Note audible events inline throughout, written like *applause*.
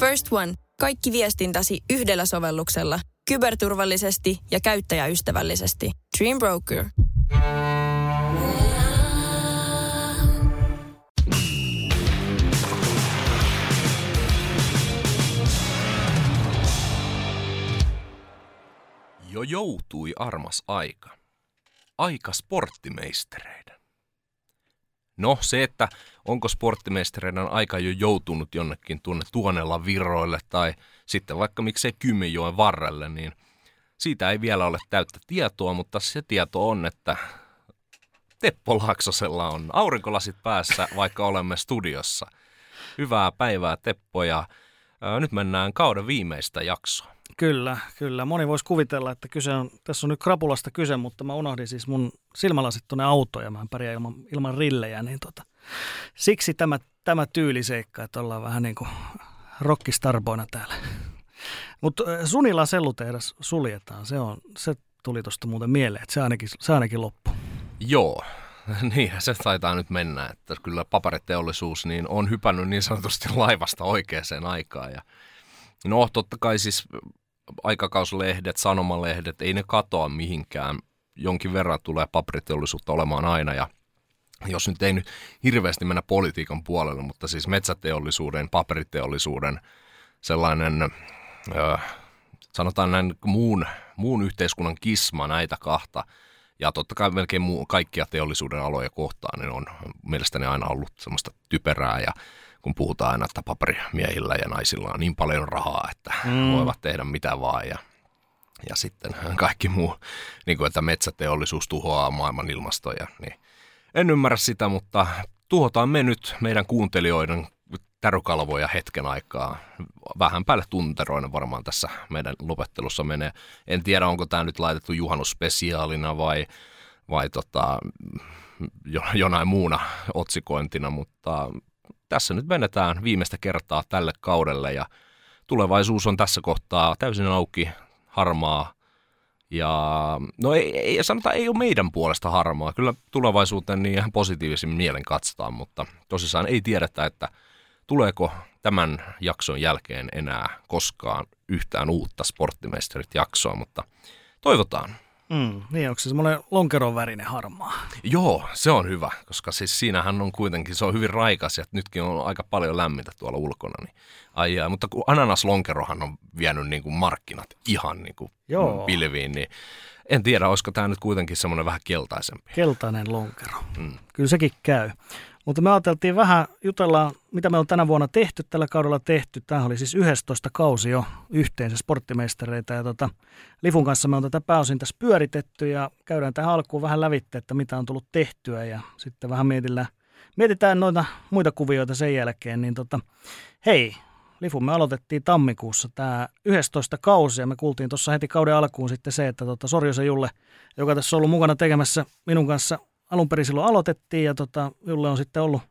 First One. Kaikki viestintäsi yhdellä sovelluksella. Kyberturvallisesti ja käyttäjäystävällisesti. Dream Broker. Jo joutui armas aika. Aika sporttimeistereiden. No se, että onko sporttimeistereiden aika jo joutunut jonnekin tuonne tuonella virroille tai sitten vaikka miksei Kymijoen varrelle, niin siitä ei vielä ole täyttä tietoa, mutta se tieto on, että Teppo Laaksosella on aurinkolasit päässä, vaikka olemme studiossa. Hyvää päivää Teppo ja ää, nyt mennään kauden viimeistä jaksoa. Kyllä, kyllä. Moni voisi kuvitella, että kyse on, tässä on nyt krapulasta kyse, mutta mä unohdin siis mun silmälasit tuonne autoon ja mä en pärjää ilman, ilman rillejä, niin tota, siksi tämä, tämä tyyliseikka, että ollaan vähän niin kuin rockistarboina täällä. Mutta Sunila sellutehdas suljetaan, se, on, se tuli tuosta muuten mieleen, että se ainakin, se ainakin loppu. Joo, *laughs* niin se taitaa nyt mennä, että kyllä paperiteollisuus niin on hypännyt niin sanotusti laivasta oikeaan aikaan ja No totta kai siis aikakauslehdet, sanomalehdet, ei ne katoa mihinkään. Jonkin verran tulee paperiteollisuutta olemaan aina ja jos nyt ei nyt hirveästi mennä politiikan puolelle, mutta siis metsäteollisuuden, paperiteollisuuden sellainen, ö, sanotaan näin muun, muun yhteiskunnan kisma näitä kahta, ja totta kai melkein muu, kaikkia teollisuuden aloja kohtaan, niin on mielestäni aina ollut semmoista typerää ja kun puhutaan aina, että paperimiehillä ja naisilla on niin paljon rahaa, että mm. voivat tehdä mitä vaan ja, ja sitten kaikki muu, niin kuin että metsäteollisuus tuhoaa maailman ilmastoja, niin en ymmärrä sitä, mutta tuhotaan me nyt meidän kuuntelijoiden tärykalvoja hetken aikaa. Vähän päälle tunteroinen varmaan tässä meidän lopettelussa menee. En tiedä, onko tämä nyt laitettu juhannusspesiaalina vai, vai tota, jo, jonain muuna otsikointina, mutta tässä nyt menetään viimeistä kertaa tälle kaudelle ja tulevaisuus on tässä kohtaa täysin auki, harmaa. Ja no ei, ei sanotaan, ei ole meidän puolesta harmaa. Kyllä tulevaisuuteen niin ihan positiivisin mielen katsotaan, mutta tosissaan ei tiedetä, että tuleeko tämän jakson jälkeen enää koskaan yhtään uutta Sporttimeisterit-jaksoa, mutta toivotaan. Mm, niin, onko se semmoinen lonkeron värinen harmaa? Joo, se on hyvä, koska siis siinähän on kuitenkin, se on hyvin raikas ja nytkin on aika paljon lämmintä tuolla ulkona. Niin, ai mutta kun ananaslonkerohan on vienyt niin kuin markkinat ihan niin kuin Joo. pilviin, niin en tiedä, olisiko tämä nyt kuitenkin semmoinen vähän keltaisempi. Keltainen lonkero. Mm. Kyllä sekin käy. Mutta me ajateltiin vähän jutella, mitä me on tänä vuonna tehty, tällä kaudella tehty. Tämä oli siis 11 kausi jo yhteensä sporttimeistereitä. Ja tota, Lifun kanssa me on tätä pääosin tässä pyöritetty ja käydään tähän alkuun vähän lävitte, että mitä on tullut tehtyä. Ja sitten vähän mietitään, mietitään noita muita kuvioita sen jälkeen. Niin tota, hei, Lifu, me aloitettiin tammikuussa tämä 11 kausi ja me kuultiin tuossa heti kauden alkuun sitten se, että tota Sorjosen Julle, joka tässä on ollut mukana tekemässä minun kanssa alun perin silloin aloitettiin ja tota, Julle on sitten ollut,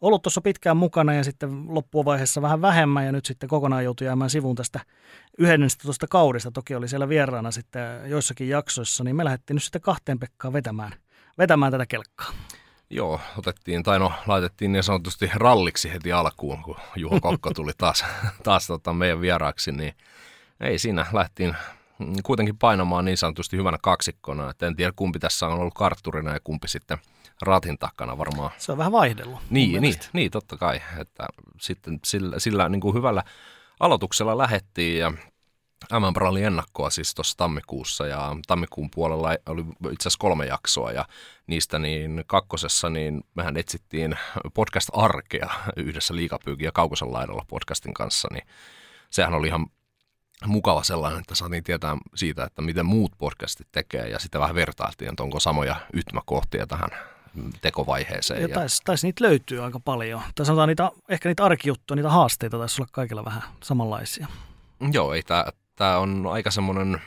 ollut tuossa pitkään mukana ja sitten loppuvaiheessa vähän vähemmän ja nyt sitten kokonaan joutui jäämään sivuun tästä 11 kaudesta. Toki oli siellä vieraana sitten joissakin jaksoissa, niin me lähdettiin nyt sitten kahteen Pekkaan vetämään, vetämään tätä kelkkaa. Joo, otettiin, tai no laitettiin niin sanotusti ralliksi heti alkuun, kun Juho Kokko tuli taas, *laughs* taas tota meidän vieraaksi, niin ei siinä lähtiin kuitenkin painamaan niin sanotusti hyvänä kaksikkona. Et en tiedä kumpi tässä on ollut kartturina ja kumpi sitten ratin takana varmaan. Se on vähän vaihdellut. Niin, niin, niin, totta kai. Että sitten sillä, sillä niin kuin hyvällä aloituksella lähettiin ja MM oli ennakkoa siis tuossa tammikuussa ja tammikuun puolella oli itse asiassa kolme jaksoa ja niistä niin kakkosessa niin mehän etsittiin podcast-arkea yhdessä liikapyykin ja kaukosen laidalla podcastin kanssa, niin sehän oli ihan mukava sellainen, että saatiin tietää siitä, että miten muut podcastit tekee ja sitten vähän vertailtiin, että onko samoja yhtymäkohtia tähän tekovaiheeseen. Ja taisi, taisi niitä löytyy aika paljon. Tai sanotaan niitä, ehkä niitä arkijuttuja, niitä haasteita taisi olla kaikilla vähän samanlaisia. Joo, ei tämä on aika semmoinen,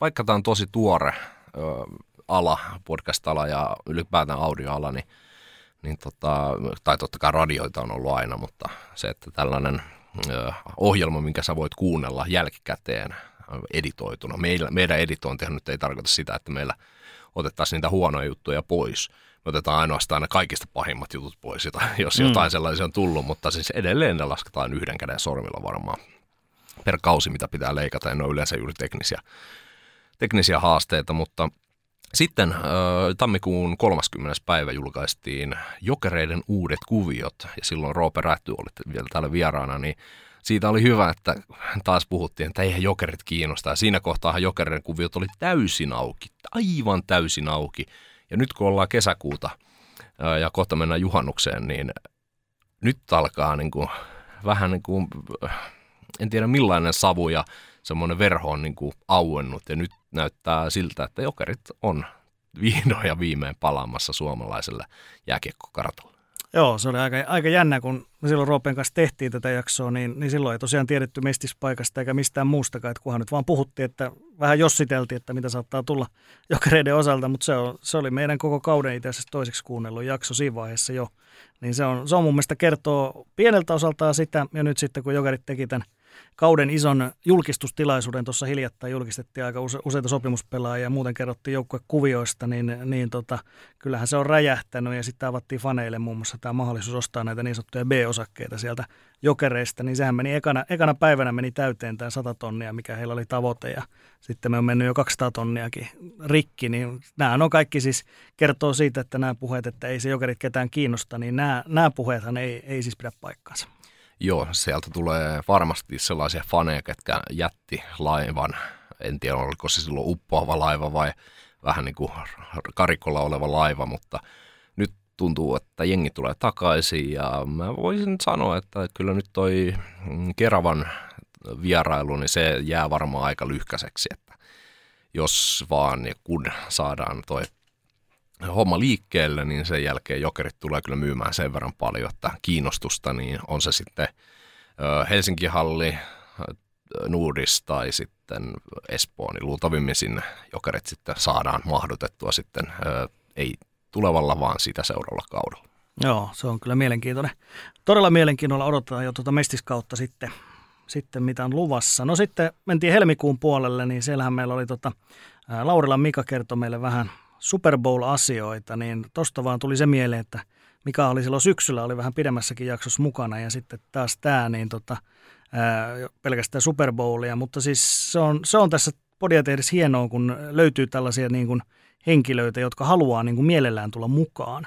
vaikka tämä on tosi tuore ö, ala, podcast-ala ja ylipäätään audioala, niin, niin tota, tai totta kai radioita on ollut aina, mutta se, että tällainen – ohjelma, minkä sä voit kuunnella jälkikäteen editoituna. Meillä, meidän editointihan nyt ei tarkoita sitä, että meillä otettaisiin niitä huonoja juttuja pois. Me otetaan ainoastaan ne kaikista pahimmat jutut pois, jos mm. jotain sellaisia on tullut, mutta siis edelleen ne lasketaan yhden käden sormilla varmaan per kausi, mitä pitää leikata, ja ne on yleensä juuri teknisiä, teknisiä haasteita, mutta sitten tammikuun 30. päivä julkaistiin Jokereiden uudet kuviot, ja silloin Roope Rätty oli vielä täällä vieraana, niin siitä oli hyvä, että taas puhuttiin, että eihän jokerit kiinnosta. Ja siinä kohtaa jokereiden kuviot oli täysin auki, aivan täysin auki. Ja nyt kun ollaan kesäkuuta ja kohta mennään juhannukseen, niin nyt alkaa niin kuin, vähän niin kuin, en tiedä millainen savu ja semmoinen verho on niin kuin auennut. Ja nyt näyttää siltä, että jokerit on vihdoin ja viimein palaamassa suomalaiselle jääkiekkokartalle. Joo, se oli aika, aika jännä, kun silloin Roopen kanssa tehtiin tätä jaksoa, niin, niin silloin ei tosiaan tiedetty mestispaikasta eikä mistään muustakaan, että kunhan nyt vaan puhuttiin, että vähän jossiteltiin, että mitä saattaa tulla jokereiden osalta, mutta se, on, se oli meidän koko kauden itse asiassa toiseksi kuunnellut jakso siinä vaiheessa jo. Niin se on, se on mun mielestä kertoo pieneltä osaltaan sitä, ja nyt sitten kun jokerit teki tämän kauden ison julkistustilaisuuden. Tuossa hiljattain julkistettiin aika use, useita sopimuspelaajia ja muuten kerrottiin joukkuekuvioista, niin, niin tota, kyllähän se on räjähtänyt. Ja sitten avattiin faneille muun muassa tämä mahdollisuus ostaa näitä niin sanottuja B-osakkeita sieltä jokereista, niin sehän meni ekana, ekana päivänä meni täyteen tämä 100 tonnia, mikä heillä oli tavoite. Ja sitten me on mennyt jo 200 tonniakin rikki, niin nämä on kaikki siis kertoo siitä, että nämä puheet, että ei se jokerit ketään kiinnosta, niin nämä, nämä puheethan ei, ei siis pidä paikkaansa. Joo, sieltä tulee varmasti sellaisia faneja, ketkä jätti laivan. En tiedä, oliko se silloin uppoava laiva vai vähän niin kuin karikolla oleva laiva, mutta nyt tuntuu, että jengi tulee takaisin ja mä voisin sanoa, että kyllä nyt toi Keravan vierailu, niin se jää varmaan aika lyhkäiseksi, että jos vaan ja kun saadaan toi homma liikkeelle, niin sen jälkeen jokerit tulee kyllä myymään sen verran paljon, että kiinnostusta, niin on se sitten Helsinki Halli, Nuudis tai sitten Espoo, niin luultavimmin sinne jokerit sitten saadaan mahdutettua sitten, ei tulevalla, vaan sitä seuraavalla kaudella. Joo, se on kyllä mielenkiintoinen. Todella mielenkiinnolla odotetaan jo tuota mestiskautta sitten, sitten, mitä on luvassa. No sitten mentiin helmikuun puolelle, niin siellähän meillä oli tota, Laurila Mika kertoi meille vähän Super Bowl-asioita, niin tosta vaan tuli se mieleen, että mikä oli silloin syksyllä, oli vähän pidemmässäkin jaksossa mukana ja sitten taas tämä, niin tota, ää, pelkästään Super Bowlia, mutta siis se on, se on tässä podia tehdessä hienoa, kun löytyy tällaisia niin kuin henkilöitä, jotka haluaa niin kuin mielellään tulla mukaan.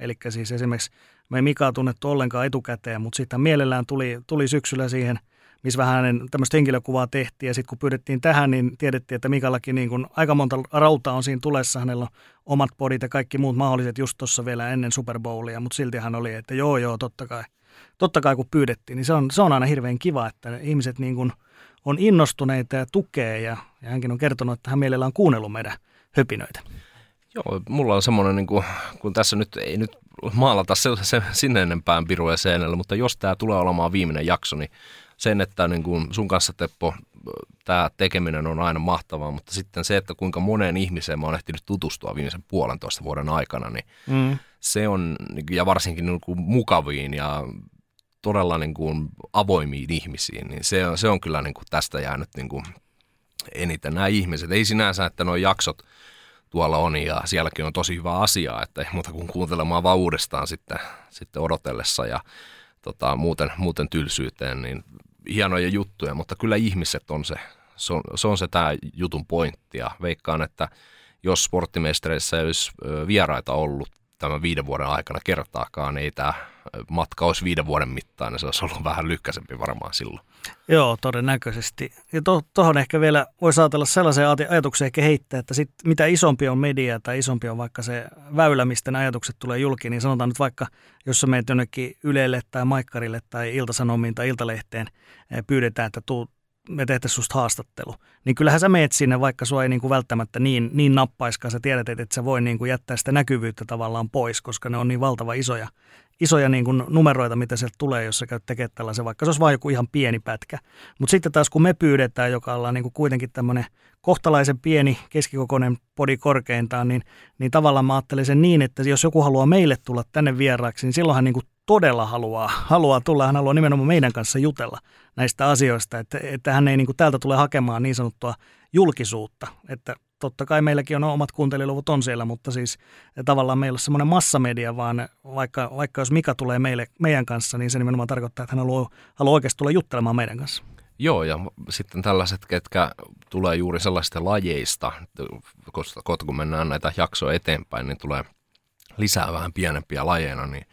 Eli siis esimerkiksi me ei Mika tunnettu ollenkaan etukäteen, mutta sitten mielellään tuli, tuli syksyllä siihen – missä vähän hänen tämmöistä henkilökuvaa tehtiin. Ja sitten kun pyydettiin tähän, niin tiedettiin, että Mikallakin niin kun aika monta rautaa on siinä tulessa. Hänellä on omat podit ja kaikki muut mahdolliset just tuossa vielä ennen Super Bowlia, mutta silti hän oli, että joo joo, totta kai. Totta kai kun pyydettiin, niin se on, se on aina hirveän kiva, että ihmiset niin kun on innostuneita ja tukee. Ja, ja hänkin on kertonut, että hän mielellään on kuunnellut meidän höpinöitä. Joo, mulla on semmoinen, niin kuin, kun tässä nyt ei nyt maalata se, se sinne enempään piruja seinällä, mutta jos tämä tulee olemaan viimeinen jakso, niin sen, että niin kuin sun kanssa Teppo, tämä tekeminen on aina mahtavaa, mutta sitten se, että kuinka moneen ihmiseen mä oon ehtinyt tutustua viimeisen puolentoista vuoden aikana, niin mm. se on, ja varsinkin niin kuin mukaviin ja todella niin kuin avoimiin ihmisiin, niin se on, se on kyllä niin kuin tästä jäänyt niin kuin eniten nämä ihmiset. Ei sinänsä, että nuo jaksot tuolla on ja sielläkin on tosi hyvä asia, että ei muuta kuin kuuntelemaan vaan uudestaan sitten, sitten odotellessa ja tota, muuten, muuten tylsyyteen, niin hienoja juttuja, mutta kyllä ihmiset on se, se on se, on se tämä jutun pointti. Ja veikkaan, että jos sporttimeistereissä ei olisi vieraita ollut tämän viiden vuoden aikana kertaakaan, niin ei tämä matka olisi viiden vuoden mittainen, se olisi ollut vähän lykkäisempi varmaan silloin. Joo, todennäköisesti. Ja tuohon to, ehkä vielä voisi ajatella sellaisen ajatuksen ehkä heittää, että sit, mitä isompi on media tai isompi on vaikka se väylä, mistä ne ajatukset tulee julki, niin sanotaan nyt vaikka, jos sä menet jonnekin Ylelle tai Maikkarille tai Iltasanomiin tai Iltalehteen, pyydetään, että tuu, me tehtäisiin susta haastattelu, niin kyllähän sä meet sinne, vaikka sua ei niin kuin välttämättä niin, niin nappaiskaan, sä tiedät, että et sä voi niin kuin jättää sitä näkyvyyttä tavallaan pois, koska ne on niin valtava isoja, isoja niin kuin numeroita, mitä sieltä tulee, jos sä käyt tekemään tällaisen, vaikka se olisi vain joku ihan pieni pätkä. Mutta sitten taas kun me pyydetään, joka ollaan niin kuin kuitenkin tämmöinen kohtalaisen pieni, keskikokoinen podi korkeintaan, niin, niin tavallaan mä ajattelen sen niin, että jos joku haluaa meille tulla tänne vieraaksi, niin silloinhan niin kuin todella haluaa, haluaa tulla, hän haluaa nimenomaan meidän kanssa jutella näistä asioista, että, että hän ei niin kuin täältä tule hakemaan niin sanottua julkisuutta, että totta kai meilläkin on omat kuuntelijuluvut on siellä, mutta siis tavallaan meillä on semmoinen massamedia, vaan vaikka, vaikka jos Mika tulee meille, meidän kanssa, niin se nimenomaan tarkoittaa, että hän haluaa, haluaa oikeasti tulla juttelemaan meidän kanssa. Joo, ja sitten tällaiset, ketkä tulee juuri sellaisista lajeista, koska kun mennään näitä jaksoja eteenpäin, niin tulee lisää vähän pienempiä lajeina, niin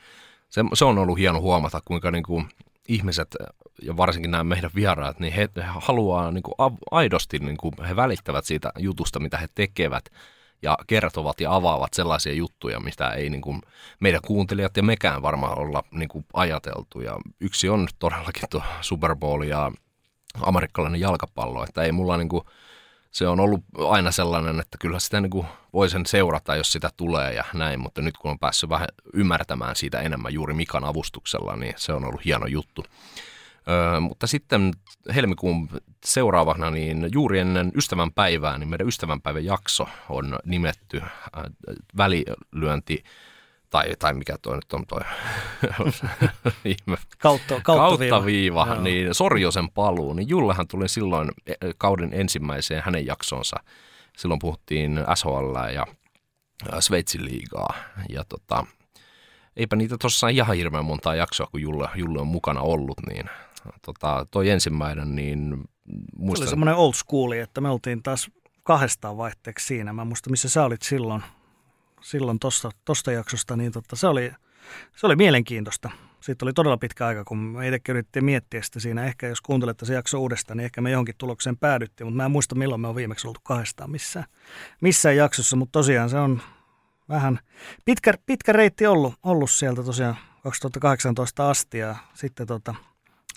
se, se on ollut hieno huomata, kuinka niin kuin ihmiset ja varsinkin nämä meidän vieraat, niin he, he haluaa niin kuin aidosti, niin kuin he välittävät siitä jutusta, mitä he tekevät ja kertovat ja avaavat sellaisia juttuja, mistä ei niin kuin meidän kuuntelijat ja mekään varmaan olla niin kuin ajateltu. Ja yksi on todellakin tuo Super Bowl ja amerikkalainen jalkapallo, että ei mulla niin kuin, se on ollut aina sellainen, että kyllä sitä niin kuin voi sen seurata, jos sitä tulee ja näin, mutta nyt kun on päässyt vähän ymmärtämään siitä enemmän juuri Mikan avustuksella, niin se on ollut hieno juttu. Öö, mutta sitten helmikuun seuraavana, niin juuri ennen ystävän päivää, niin meidän ystävänpäivän jakso on nimetty äh, välilyönti tai, tai mikä toi nyt on toi? *laughs* Kautta, kautta, viiva, viiva niin Sorjosen paluu, niin Jullehan tuli silloin e, kauden ensimmäiseen hänen jaksonsa. Silloin puhuttiin SHL ja Sveitsin liigaa. Ja tota, eipä niitä tuossa ihan hirveän montaa jaksoa, kun Julle, Julle on mukana ollut, niin tota, toi ensimmäinen, niin muistan... Se oli semmoinen old schooli, että me oltiin taas kahdestaan vaihteeksi siinä. Mä muistan, missä sä olit silloin, silloin tosta, tosta jaksosta, niin tota, se, oli, se oli mielenkiintoista. Siitä oli todella pitkä aika, kun me itsekin yritettiin miettiä sitä siinä. Ehkä jos kuuntelette se jakso uudestaan, niin ehkä me johonkin tulokseen päädyttiin, mutta mä en muista milloin me on viimeksi oltu kahdestaan missään, missään jaksossa. Mutta tosiaan se on vähän pitkä, pitkä reitti ollut, ollut sieltä tosiaan 2018 asti ja sitten tota,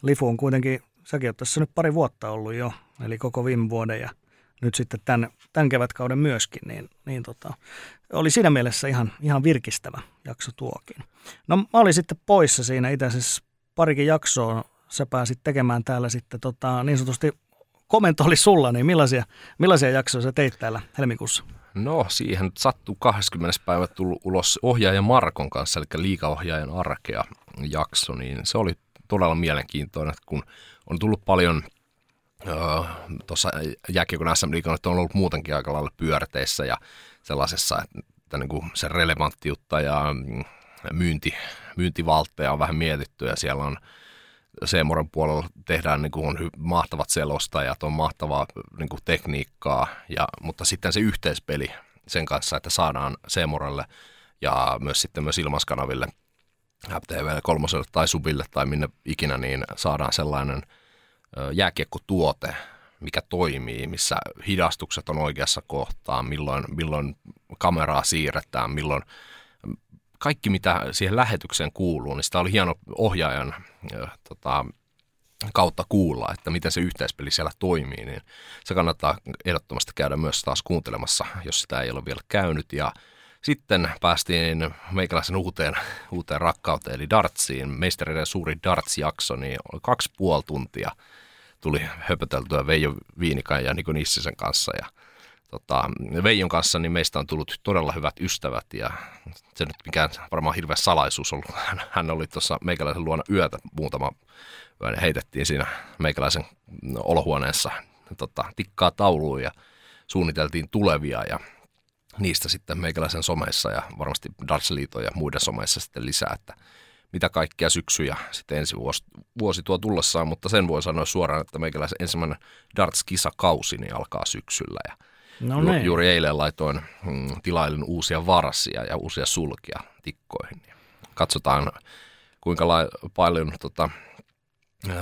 Lifu on kuitenkin, säkin olet tässä nyt pari vuotta ollut jo, eli koko viime vuoden ja nyt sitten tämän, tämän kevätkauden myöskin, niin, niin tota, oli siinä mielessä ihan, ihan virkistävä jakso tuokin. No mä olin sitten poissa siinä itse asiassa parikin jaksoa sä pääsit tekemään täällä sitten tota, niin sanotusti komento oli sulla, niin millaisia, millaisia jaksoja sä teit täällä helmikuussa? No siihen sattuu 20. päivä tullut ulos ohjaaja Markon kanssa, eli liikaohjaajan arkea jakso, niin se oli todella mielenkiintoinen, kun on tullut paljon tuossa jääkiekon sm että on ollut muutenkin aika lailla pyörteissä ja sellaisessa, että niin kuin se relevanttiutta ja mm, myynti, myyntivaltteja on vähän mietitty ja siellä on Seemoren puolella tehdään niin kuin on mahtavat selostajat, on mahtavaa niin kuin tekniikkaa, ja, mutta sitten se yhteispeli sen kanssa, että saadaan Seemorelle ja myös sitten myös ilmaskanaville FTV kolmoselle tai subille tai minne ikinä, niin saadaan sellainen jääkiekkotuote, mikä toimii, missä hidastukset on oikeassa kohtaa, milloin, milloin kameraa siirretään, milloin kaikki mitä siihen lähetykseen kuuluu, niin sitä oli hieno ohjaajan tota, kautta kuulla, että miten se yhteispeli siellä toimii, niin se kannattaa ehdottomasti käydä myös taas kuuntelemassa, jos sitä ei ole vielä käynyt. Ja sitten päästiin meikäläisen uuteen, uuteen rakkauteen, eli dartsiin. Meistereiden suuri darts-jakso, niin kaksi puoli tuntia tuli höpöteltyä Veijo Viinikan ja Niko Nissisen kanssa. Ja tota, Veijon kanssa niin meistä on tullut todella hyvät ystävät ja se nyt mikään varmaan hirveä salaisuus ollut. *laughs* Hän, oli tuossa meikäläisen luona yötä muutama yö, heitettiin siinä meikäläisen olohuoneessa tota, tikkaa tauluun ja suunniteltiin tulevia ja niistä sitten meikäläisen someissa ja varmasti Darts-liiton ja muiden someissa sitten lisää, että mitä kaikkia syksyjä sitten ensi vuosi, vuosi tuo tullessaan, mutta sen voi sanoa suoraan, että meikäläisen ensimmäinen Darts-kisakausi niin alkaa syksyllä ja No Ju, niin. juuri eilen laitoin mm, tilailin uusia varsia ja uusia sulkia tikkoihin. Katsotaan, kuinka la- paljon tota,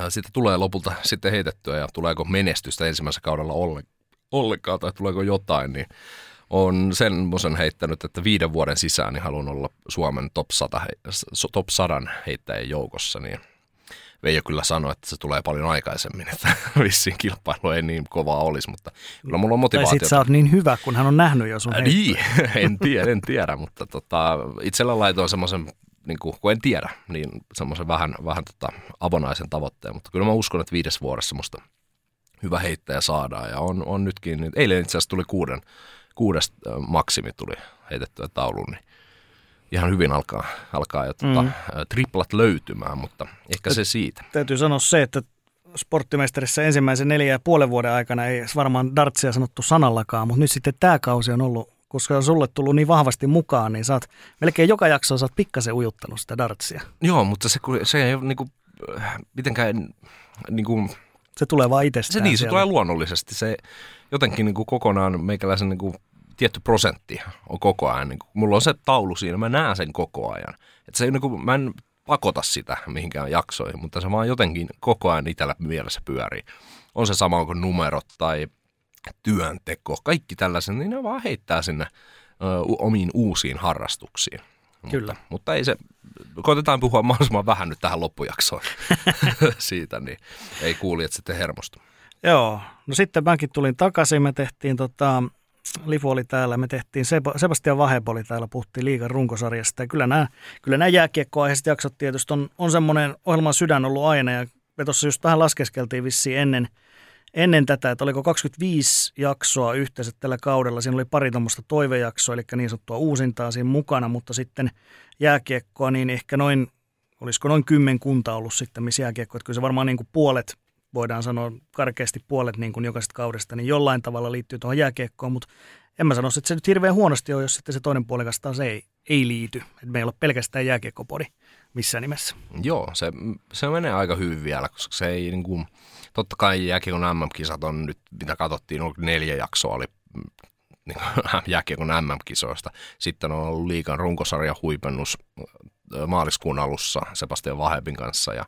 sitä tulee lopulta sitten heitettyä ja tuleeko menestystä ensimmäisellä kaudella ollenkaan tai tuleeko jotain, niin on semmoisen heittänyt, että viiden vuoden sisään niin haluan olla Suomen top 100, top 100 heittäjän joukossa, niin Veijo kyllä sanoi, että se tulee paljon aikaisemmin, että *laughs* vissiin kilpailu ei niin kovaa olisi, mutta kyllä mulla on motivaatiota. Tai sit sä oot niin hyvä, kun hän on nähnyt jo sun äh, Niin, *laughs* en tiedä, en tiedä, mutta tota, itsellä laitoin semmoisen, niin kuin, kun en tiedä, niin semmoisen vähän, vähän tota, avonaisen tavoitteen, mutta kyllä mä uskon, että viides vuodessa musta hyvä heittäjä saadaan ja on, on nytkin, niin eilen itse asiassa tuli kuuden, kuudes maksimi tuli heitettyä tauluun, niin ihan hyvin alkaa, alkaa jo tuota, mm. triplat löytymään, mutta ehkä se siitä. Täytyy sanoa se, että sporttimesterissä ensimmäisen neljä ja puolen vuoden aikana ei varmaan dartsia sanottu sanallakaan, mutta nyt sitten tämä kausi on ollut, koska on sulle tullut niin vahvasti mukaan, niin oot melkein joka jakso sä oot pikkasen ujuttanut sitä dartsia. Joo, mutta se, se ei ole niin kuin, mitenkään niin kuin, Se tulee vaan itsestään Se niin, se siellä. tulee luonnollisesti. Se jotenkin niin kuin kokonaan meikäläisen niin kuin tietty prosentti on koko ajan. Niin kuin, mulla on se taulu siinä, mä näen sen koko ajan. Et se, niin kuin, mä en pakota sitä mihinkään jaksoihin, mutta se vaan jotenkin koko ajan itsellä mielessä pyörii. On se sama kuin numerot tai työnteko, kaikki tällaiset, niin ne vaan heittää sinne ö, omiin uusiin harrastuksiin. Kyllä. Mutta, mutta ei se, koitetaan puhua mahdollisimman vähän nyt tähän loppujaksoon *laughs* siitä, niin ei kuuli, että sitten hermostu. Joo, no sitten mäkin tulin takaisin, me tehtiin tota, Lifu oli täällä, me tehtiin, Sebastian Vahep oli täällä, puhuttiin liigan runkosarjasta. Ja kyllä nämä, kyllä nämä jääkiekkoaiheiset jaksot tietysti on, on semmoinen ohjelman sydän ollut aina. Ja me tuossa just vähän laskeskeltiin vissiin ennen, ennen tätä, että oliko 25 jaksoa yhteensä tällä kaudella. Siinä oli pari tuommoista toivejaksoa, eli niin sanottua uusintaa siinä mukana, mutta sitten jääkiekkoa, niin ehkä noin, olisiko noin kymmenkunta ollut sitten, missä jääkiekkoa. Että kyllä se varmaan niin kuin puolet voidaan sanoa karkeasti puolet niin kuin jokaisesta kaudesta, niin jollain tavalla liittyy tuohon jääkiekkoon, mutta en mä sano, että se nyt hirveän huonosti on, jos sitten se toinen puoli taas ei, ei liity. Että meillä on pelkästään jääkiekkopodi missään nimessä. Joo, se, se menee aika hyvin vielä, koska se ei niin kuin, totta kai jääkiekon MM-kisat on nyt, mitä katsottiin, neljä jaksoa oli niin *laughs* jääkiekon MM-kisoista. Sitten on ollut liikan runkosarja huipennus maaliskuun alussa Sebastian Vahebin kanssa ja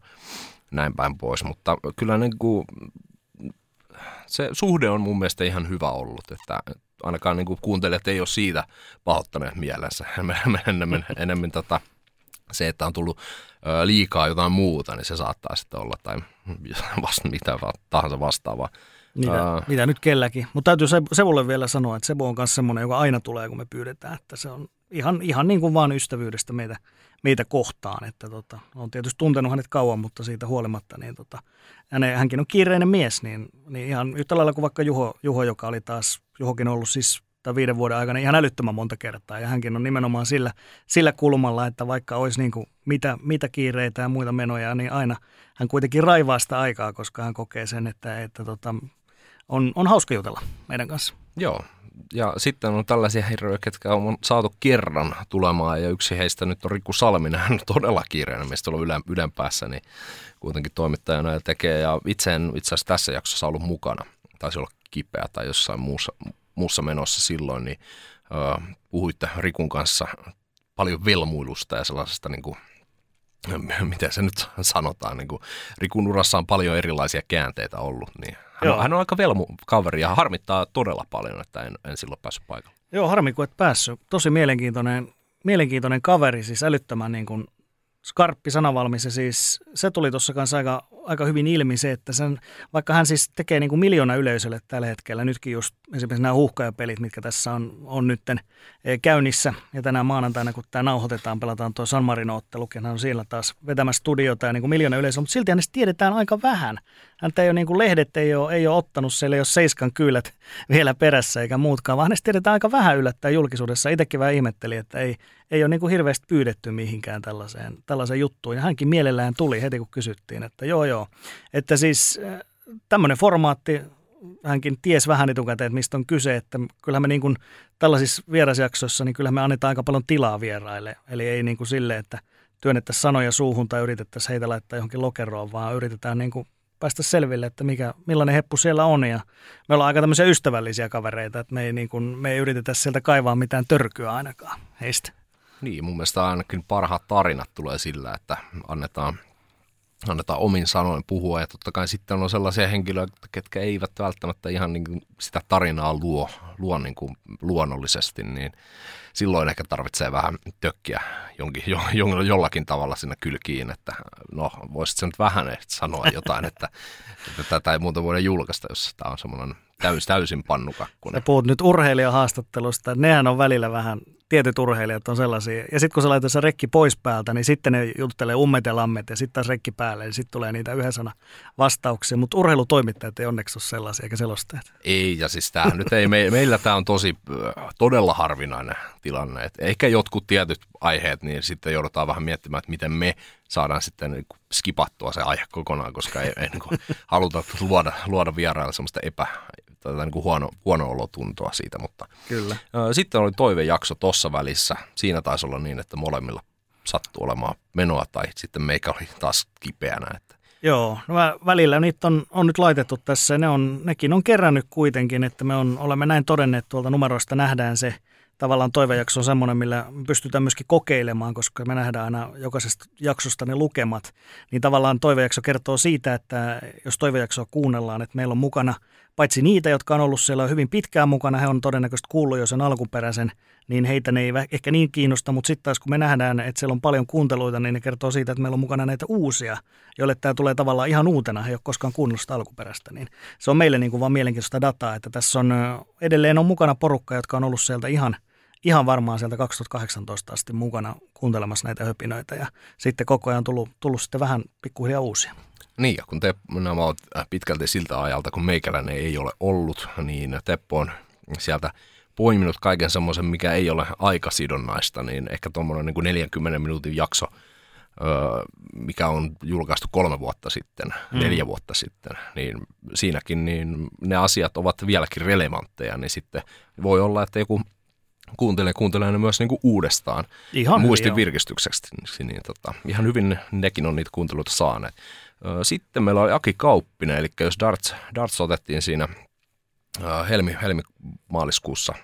näin päin pois, mutta kyllä niin kuin, se suhde on mun mielestä ihan hyvä ollut, että ainakaan niin kuin kuuntelijat ei ole siitä pahoittaneet mielensä. *laughs* enemmän, enemmän tota, se, että on tullut liikaa jotain muuta, niin se saattaa sitten olla tai *laughs* vasta, mitä tahansa vastaavaa. Mitä, uh, mitä nyt kelläkin. Mutta täytyy se, Sevolle vielä sanoa, että Sebo on myös semmoinen, joka aina tulee, kun me pyydetään. Että se on ihan, ihan niin kuin vaan ystävyydestä meitä, meitä kohtaan. Että tota, on tietysti tuntenut hänet kauan, mutta siitä huolimatta, niin tota, häne, hänkin on kiireinen mies, niin, niin ihan yhtä lailla kuin vaikka Juho, Juho, joka oli taas, Juhokin ollut siis tämän viiden vuoden aikana ihan älyttömän monta kertaa. Ja hänkin on nimenomaan sillä, sillä kulmalla, että vaikka olisi niin kuin mitä, mitä kiireitä ja muita menoja, niin aina hän kuitenkin raivaa sitä aikaa, koska hän kokee sen, että, että tota, on, on hauska jutella meidän kanssa. Joo, ja sitten on tällaisia herroja, ketkä on saatu kerran tulemaan, ja yksi heistä nyt on Riku Salminen, hän on todella kiireinen, mistä on ylän, ylempäässä, niin kuitenkin toimittajana ja tekee, ja itse en itse asiassa tässä jaksossa ollut mukana, taisi olla kipeä tai jossain muussa, muussa menossa silloin, niin ö, puhuitte Rikun kanssa paljon velmuilusta ja sellaisesta niin kuin, *laughs* miten se nyt sanotaan, niin kuin Rikun urassa on paljon erilaisia käänteitä ollut, niin hän, on, hän on aika velmu kaveri ja harmittaa todella paljon, että en, en silloin päässyt paikalle. Joo, harmi kun et päässyt. Tosi mielenkiintoinen, mielenkiintoinen kaveri, siis älyttömän niin kuin skarppi sanavalmis ja siis se tuli tuossa kanssa aika, aika hyvin ilmi se, että sen, vaikka hän siis tekee niin kuin miljoona yleisölle tällä hetkellä, nytkin just esimerkiksi nämä huhkajapelit, mitkä tässä on, on nytten e, käynnissä ja tänään maanantaina, kun tämä nauhoitetaan, pelataan tuo San Marino-ottelu, hän on siellä taas vetämässä studiota ja niin kuin miljoona yleisöä, mutta silti hänestä tiedetään aika vähän. Häntä ei ole niin kuin lehdet ei ole, ei ole ottanut, siellä ei ole seiskan kyylät *laughs* vielä perässä eikä muutkaan, vaan hänestä tiedetään aika vähän yllättää julkisuudessa. Itsekin vähän ihmetteli, että ei, ei ole niin kuin hirveästi pyydetty mihinkään tällaiseen, tällaiseen juttuun. Ja hänkin mielellään tuli heti, kun kysyttiin, että joo joo. Että siis äh, tämmöinen formaatti, hänkin ties vähän etukäteen, että mistä on kyse, että kyllähän me niin kuin tällaisissa vierasjaksoissa, niin kyllä me annetaan aika paljon tilaa vieraille. Eli ei niin kuin sille, että työnnettäisiin sanoja suuhun tai yritettäisiin heitä laittaa johonkin lokeroon, vaan yritetään niin kuin päästä selville, että mikä, millainen heppu siellä on. Ja me ollaan aika tämmöisiä ystävällisiä kavereita, että me ei, niin kuin, me ei yritetä sieltä kaivaa mitään törkyä ainakaan heistä. Niin, mun mielestä ainakin parhaat tarinat tulee sillä, että annetaan, annetaan omin sanoin puhua. Ja totta kai sitten on sellaisia henkilöitä, ketkä eivät välttämättä ihan niin kuin sitä tarinaa luo, luo niin kuin luonnollisesti, niin silloin ehkä tarvitsee vähän tökkiä jonkin, jo, jo, jollakin tavalla sinne kylkiin, että no voisit nyt vähän sanoa jotain, *laughs* että, että tätä ei muuta voida julkaista, jos tämä on semmoinen täys, täysin pannukakkunen. Sä puhut nyt urheilijahaastattelusta, nehän on välillä vähän tietyt urheilijat on sellaisia. Ja sitten kun sä laitat se rekki pois päältä, niin sitten ne juttelee ummet ja lammet ja sitten taas rekki päälle, niin sitten tulee niitä yhden sana vastauksia. Mutta urheilutoimittajat ei onneksi ole sellaisia eikä selostajat. Ei, ja siis tämä nyt ei, me, meillä tämä on tosi todella harvinainen tilanne. Et ehkä jotkut tietyt aiheet, niin sitten joudutaan vähän miettimään, että miten me saadaan sitten niin skipattua se aihe kokonaan, koska ei, ei niin haluta luoda, luoda vieraille sellaista epä, tätä niin kuin huono, huono olotuntoa siitä, mutta Kyllä. sitten oli toivejakso tuossa välissä. Siinä taisi olla niin, että molemmilla sattuu olemaan menoa tai sitten meikä oli taas kipeänä. Että Joo, no mä, välillä niitä on, on nyt laitettu tässä. Ne on, nekin on kerännyt kuitenkin, että me on, olemme näin todenneet tuolta numeroista nähdään se tavallaan toivejakso on semmoinen, millä pystytään myöskin kokeilemaan, koska me nähdään aina jokaisesta jaksosta ne lukemat. Niin tavallaan toivejakso kertoo siitä, että jos toivejaksoa kuunnellaan, että meillä on mukana – paitsi niitä, jotka on ollut siellä hyvin pitkään mukana, he on todennäköisesti kuullut jo sen alkuperäisen, niin heitä ne ei ehkä niin kiinnosta, mutta sitten taas kun me nähdään, että siellä on paljon kuunteluita, niin ne kertoo siitä, että meillä on mukana näitä uusia, joille tämä tulee tavallaan ihan uutena, he ei ole koskaan kuunnellut sitä alkuperäistä, niin se on meille niin kuin vaan mielenkiintoista dataa, että tässä on edelleen on mukana porukka, jotka on ollut sieltä ihan, ihan varmaan sieltä 2018 asti mukana kuuntelemassa näitä höpinöitä ja sitten koko ajan tullut, tullut sitten vähän pikkuhiljaa uusia. Niin, ja kun te, nämä ovat pitkälti siltä ajalta, kun meikäläinen ei ole ollut, niin Teppo on sieltä poiminut kaiken semmoisen, mikä ei ole aikasidonnaista, niin ehkä tuommoinen niin 40 minuutin jakso, mikä on julkaistu kolme vuotta sitten, mm. neljä vuotta sitten, niin siinäkin niin ne asiat ovat vieläkin relevantteja, niin sitten voi olla, että joku kuuntelee, kuuntelee ne myös niin kuin uudestaan ihan muistin hyvin, virkistykseksi. Niin, tota, ihan hyvin nekin on niitä kuunteluita saaneet. Sitten meillä oli Aki Kauppinen, eli jos darts, darts otettiin siinä helmi, helmi-maaliskuussa,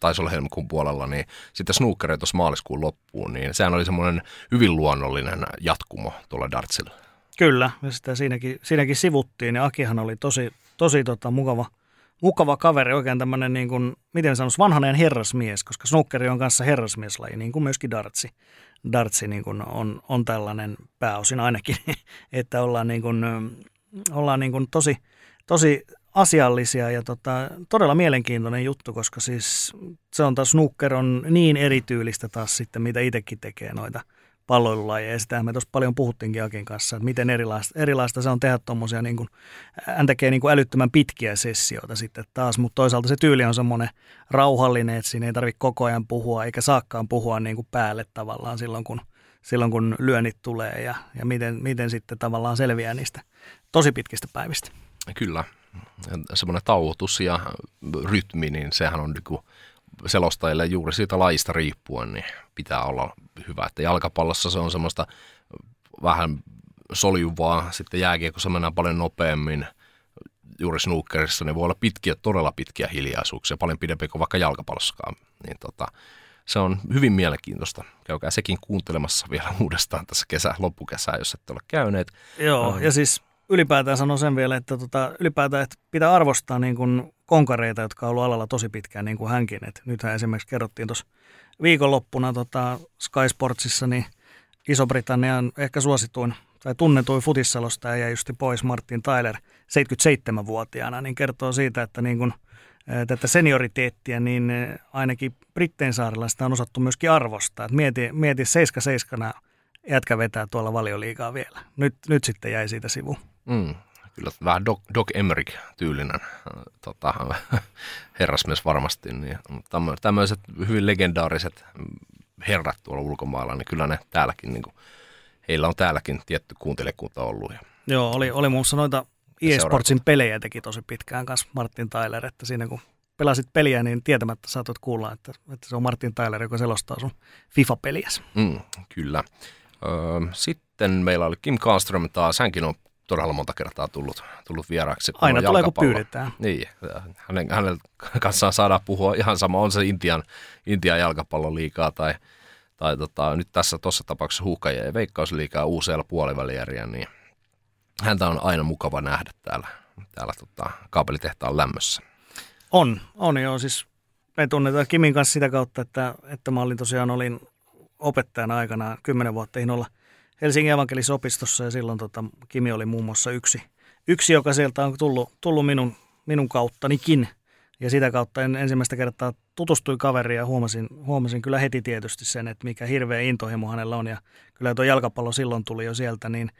taisi olla helmikuun puolella, niin sitten snookereita tuossa maaliskuun loppuun, niin sehän oli semmoinen hyvin luonnollinen jatkumo tuolla dartsilla. Kyllä, ja sitä siinäkin, siinäkin sivuttiin, ja Akihan oli tosi, tosi tota, mukava, mukava kaveri, oikein tämmöinen, niin kuin, miten sanoisi, vanhanen herrasmies, koska snookeri on kanssa herrasmieslaji, niin kuin myöskin dartsi. Dartsi niin kuin on, on tällainen pääosin ainakin, *laughs* että ollaan, niin kuin, ollaan niin kuin tosi, tosi asiallisia ja tota, todella mielenkiintoinen juttu, koska siis se on taas snooker on niin erityylistä taas sitten, mitä itsekin tekee noita – palloilulajeja. Sitä me tuossa paljon puhuttiinkin Akin kanssa, että miten erilaista, erilaista se on tehdä tuommoisia, niin kuin, hän tekee niin kuin älyttömän pitkiä sessioita sitten taas, mutta toisaalta se tyyli on semmoinen rauhallinen, että siinä ei tarvitse koko ajan puhua, eikä saakkaan puhua niin kuin päälle tavallaan silloin, kun, silloin, kun lyönnit tulee ja, ja miten, miten sitten tavallaan selviää niistä tosi pitkistä päivistä. Kyllä, semmoinen tauotus ja rytmi, niin sehän on niin selostajille juuri siitä lajista riippuen, niin pitää olla hyvä. Että jalkapallossa se on semmoista vähän soljuvaa, sitten jääkiekossa mennään paljon nopeammin, juuri snookerissa, niin voi olla pitkiä, todella pitkiä hiljaisuuksia, paljon pidempi kuin vaikka jalkapallossakaan. Niin tota, se on hyvin mielenkiintoista. Käykää sekin kuuntelemassa vielä *laughs* uudestaan tässä kesä, loppukesää, jos ette ole käyneet. Joo, ja siis ylipäätään sanon sen vielä, että tota, ylipäätään että pitää arvostaa niin kuin konkareita, jotka on ollut alalla tosi pitkään, niin kuin hänkin. Et nythän esimerkiksi kerrottiin tuossa viikonloppuna tota Sky Sportsissa, niin Iso-Britannian ehkä suosituin tai tunnetuin futissalosta ja justi pois Martin Tyler 77-vuotiaana, niin kertoo siitä, että niin kun, tätä senioriteettia, niin ainakin Brittein saarella sitä on osattu myöskin arvostaa. Et mieti, mieti 77 jätkä vetää tuolla valioliikaa vielä. Nyt, nyt sitten jäi siitä sivu. Mm, kyllä vähän Doc, Doc Emmerich-tyylinen tota, *laughs* herrasmies varmasti. Niin, tämmöiset hyvin legendaariset herrat tuolla ulkomailla, niin kyllä ne täälläkin, niin kuin, heillä on täälläkin tietty kuuntelijakunta ollut. Ja, Joo, oli, oli muussa noita eSportsin pelejä teki tosi pitkään kanssa Martin Tyler, että siinä kun pelasit peliä, niin tietämättä saatot kuulla, että, että se on Martin Tyler, joka selostaa sun FIFA-peliä. Mm, kyllä. Öö, sitten meillä oli Kim Kallström taas, hänkin on todella monta kertaa tullut, tullut vieraaksi. Aina tulee, kun pyydetään. Niin, hänen, hänen kanssaan saadaan puhua ihan sama, on se Intian, Intian jalkapallon liikaa tai, tai tota, nyt tässä tuossa tapauksessa huuhkajien ja veikkausliikaa uusella puolivälieria, niin häntä on aina mukava nähdä täällä, täällä tota, kaapelitehtaan lämmössä. On, on joo, siis me tunnetaan Kimin kanssa sitä kautta, että, että mä olin tosiaan olin opettajana aikana kymmenen vuotta olla Helsingin evankelisopistossa ja silloin tota, Kimi oli muun muassa yksi, yksi joka sieltä on tullut, tullut minun, minun kauttanikin. Ja sitä kautta en ensimmäistä kertaa tutustui kaveriin ja huomasin, huomasin kyllä heti tietysti sen, että mikä hirveä intohimo hänellä on. Ja kyllä tuo jalkapallo silloin tuli jo sieltä, niin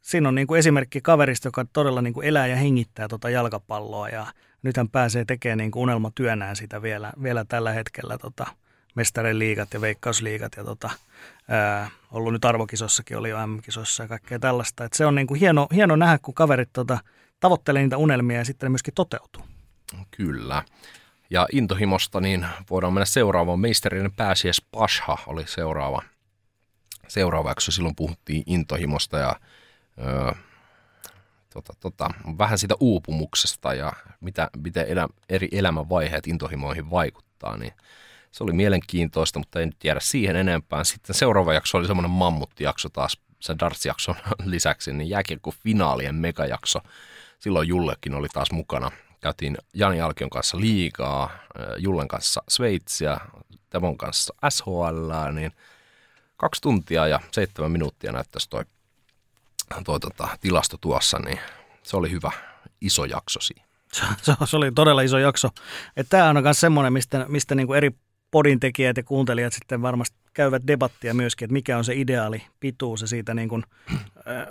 siinä on niin kuin esimerkki kaverista, joka todella niin kuin elää ja hengittää tuota jalkapalloa. Ja nyt hän pääsee tekemään niin kuin unelmatyönään sitä vielä, vielä tällä hetkellä tota, mestarien liigat ja veikkausliigat ja tota, ää, ollut nyt arvokisossakin, oli jo M-kisossa ja kaikkea tällaista. Et se on niinku hieno, hieno nähdä, kun kaverit tota, tavoittelee niitä unelmia ja sitten ne myöskin toteutuu. Kyllä. Ja intohimosta niin voidaan mennä seuraavaan. Meisterien pääsiäis Pasha oli seuraava, seuraava jakso. Silloin puhuttiin intohimosta ja ö, tota, tota, vähän siitä uupumuksesta ja mitä, miten elä, eri elämänvaiheet intohimoihin vaikuttaa, niin se oli mielenkiintoista, mutta ei nyt jäädä siihen enempää. Sitten seuraava jakso oli semmoinen mammuttijakso taas sen darts-jakson *laughs* lisäksi, niin jääkiekko finaalien megajakso. Silloin Jullekin oli taas mukana. Käytiin Jani Alkion kanssa liigaa, Jullen kanssa Sveitsiä, Tevon kanssa SHL, niin kaksi tuntia ja seitsemän minuuttia näyttäisi toi, toi tota, tilasto tuossa, niin se oli hyvä iso jakso siinä. Se, *laughs* se oli todella iso jakso. Tämä on myös semmoinen, mistä, mistä niin kuin eri podin tekijät ja kuuntelijat sitten varmasti käyvät debattia myöskin, että mikä on se ideaali pituus ja siitä niin kuin,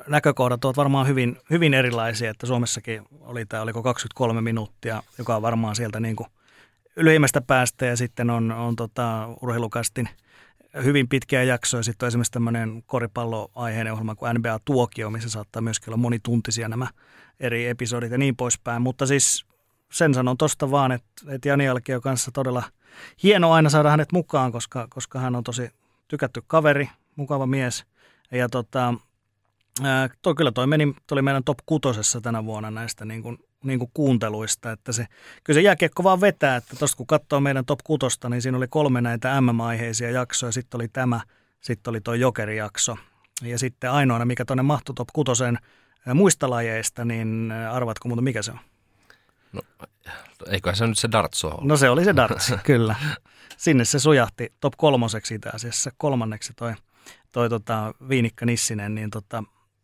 näkökohdat ovat varmaan hyvin, hyvin erilaisia, että Suomessakin oli tämä, oliko 23 minuuttia, joka on varmaan sieltä niin kuin ylimmästä päästä ja sitten on, on tota, urheilukastin hyvin pitkiä jaksoja. Sitten on esimerkiksi tämmöinen koripalloaiheinen ohjelma kuin NBA Tuokio, missä saattaa myöskin olla monituntisia nämä eri episodit ja niin poispäin. Mutta siis sen sanon tosta vaan, että, että Jani Alkio kanssa todella hieno aina saada hänet mukaan, koska, koska hän on tosi tykätty kaveri, mukava mies. Ja tota, toi, kyllä toi meni, toi oli meidän top kutosessa tänä vuonna näistä niin kuin, niin kuin kuunteluista, että se, kyllä se jääkiekko vaan vetää, että tuosta kun katsoo meidän top kutosta, niin siinä oli kolme näitä MM-aiheisia jaksoja, sitten oli tämä, sitten oli tuo Jokeri-jakso. Ja sitten ainoana, mikä tuonne mahtui top kutosen muista lajeista, niin arvatko muuta mikä se on? No, eiköhän se nyt se darts ole No se oli se darts, *laughs* kyllä. Sinne se sujahti top kolmoseksi itse asiassa, kolmanneksi toi, toi tota, Viinikka Nissinen, niin tota,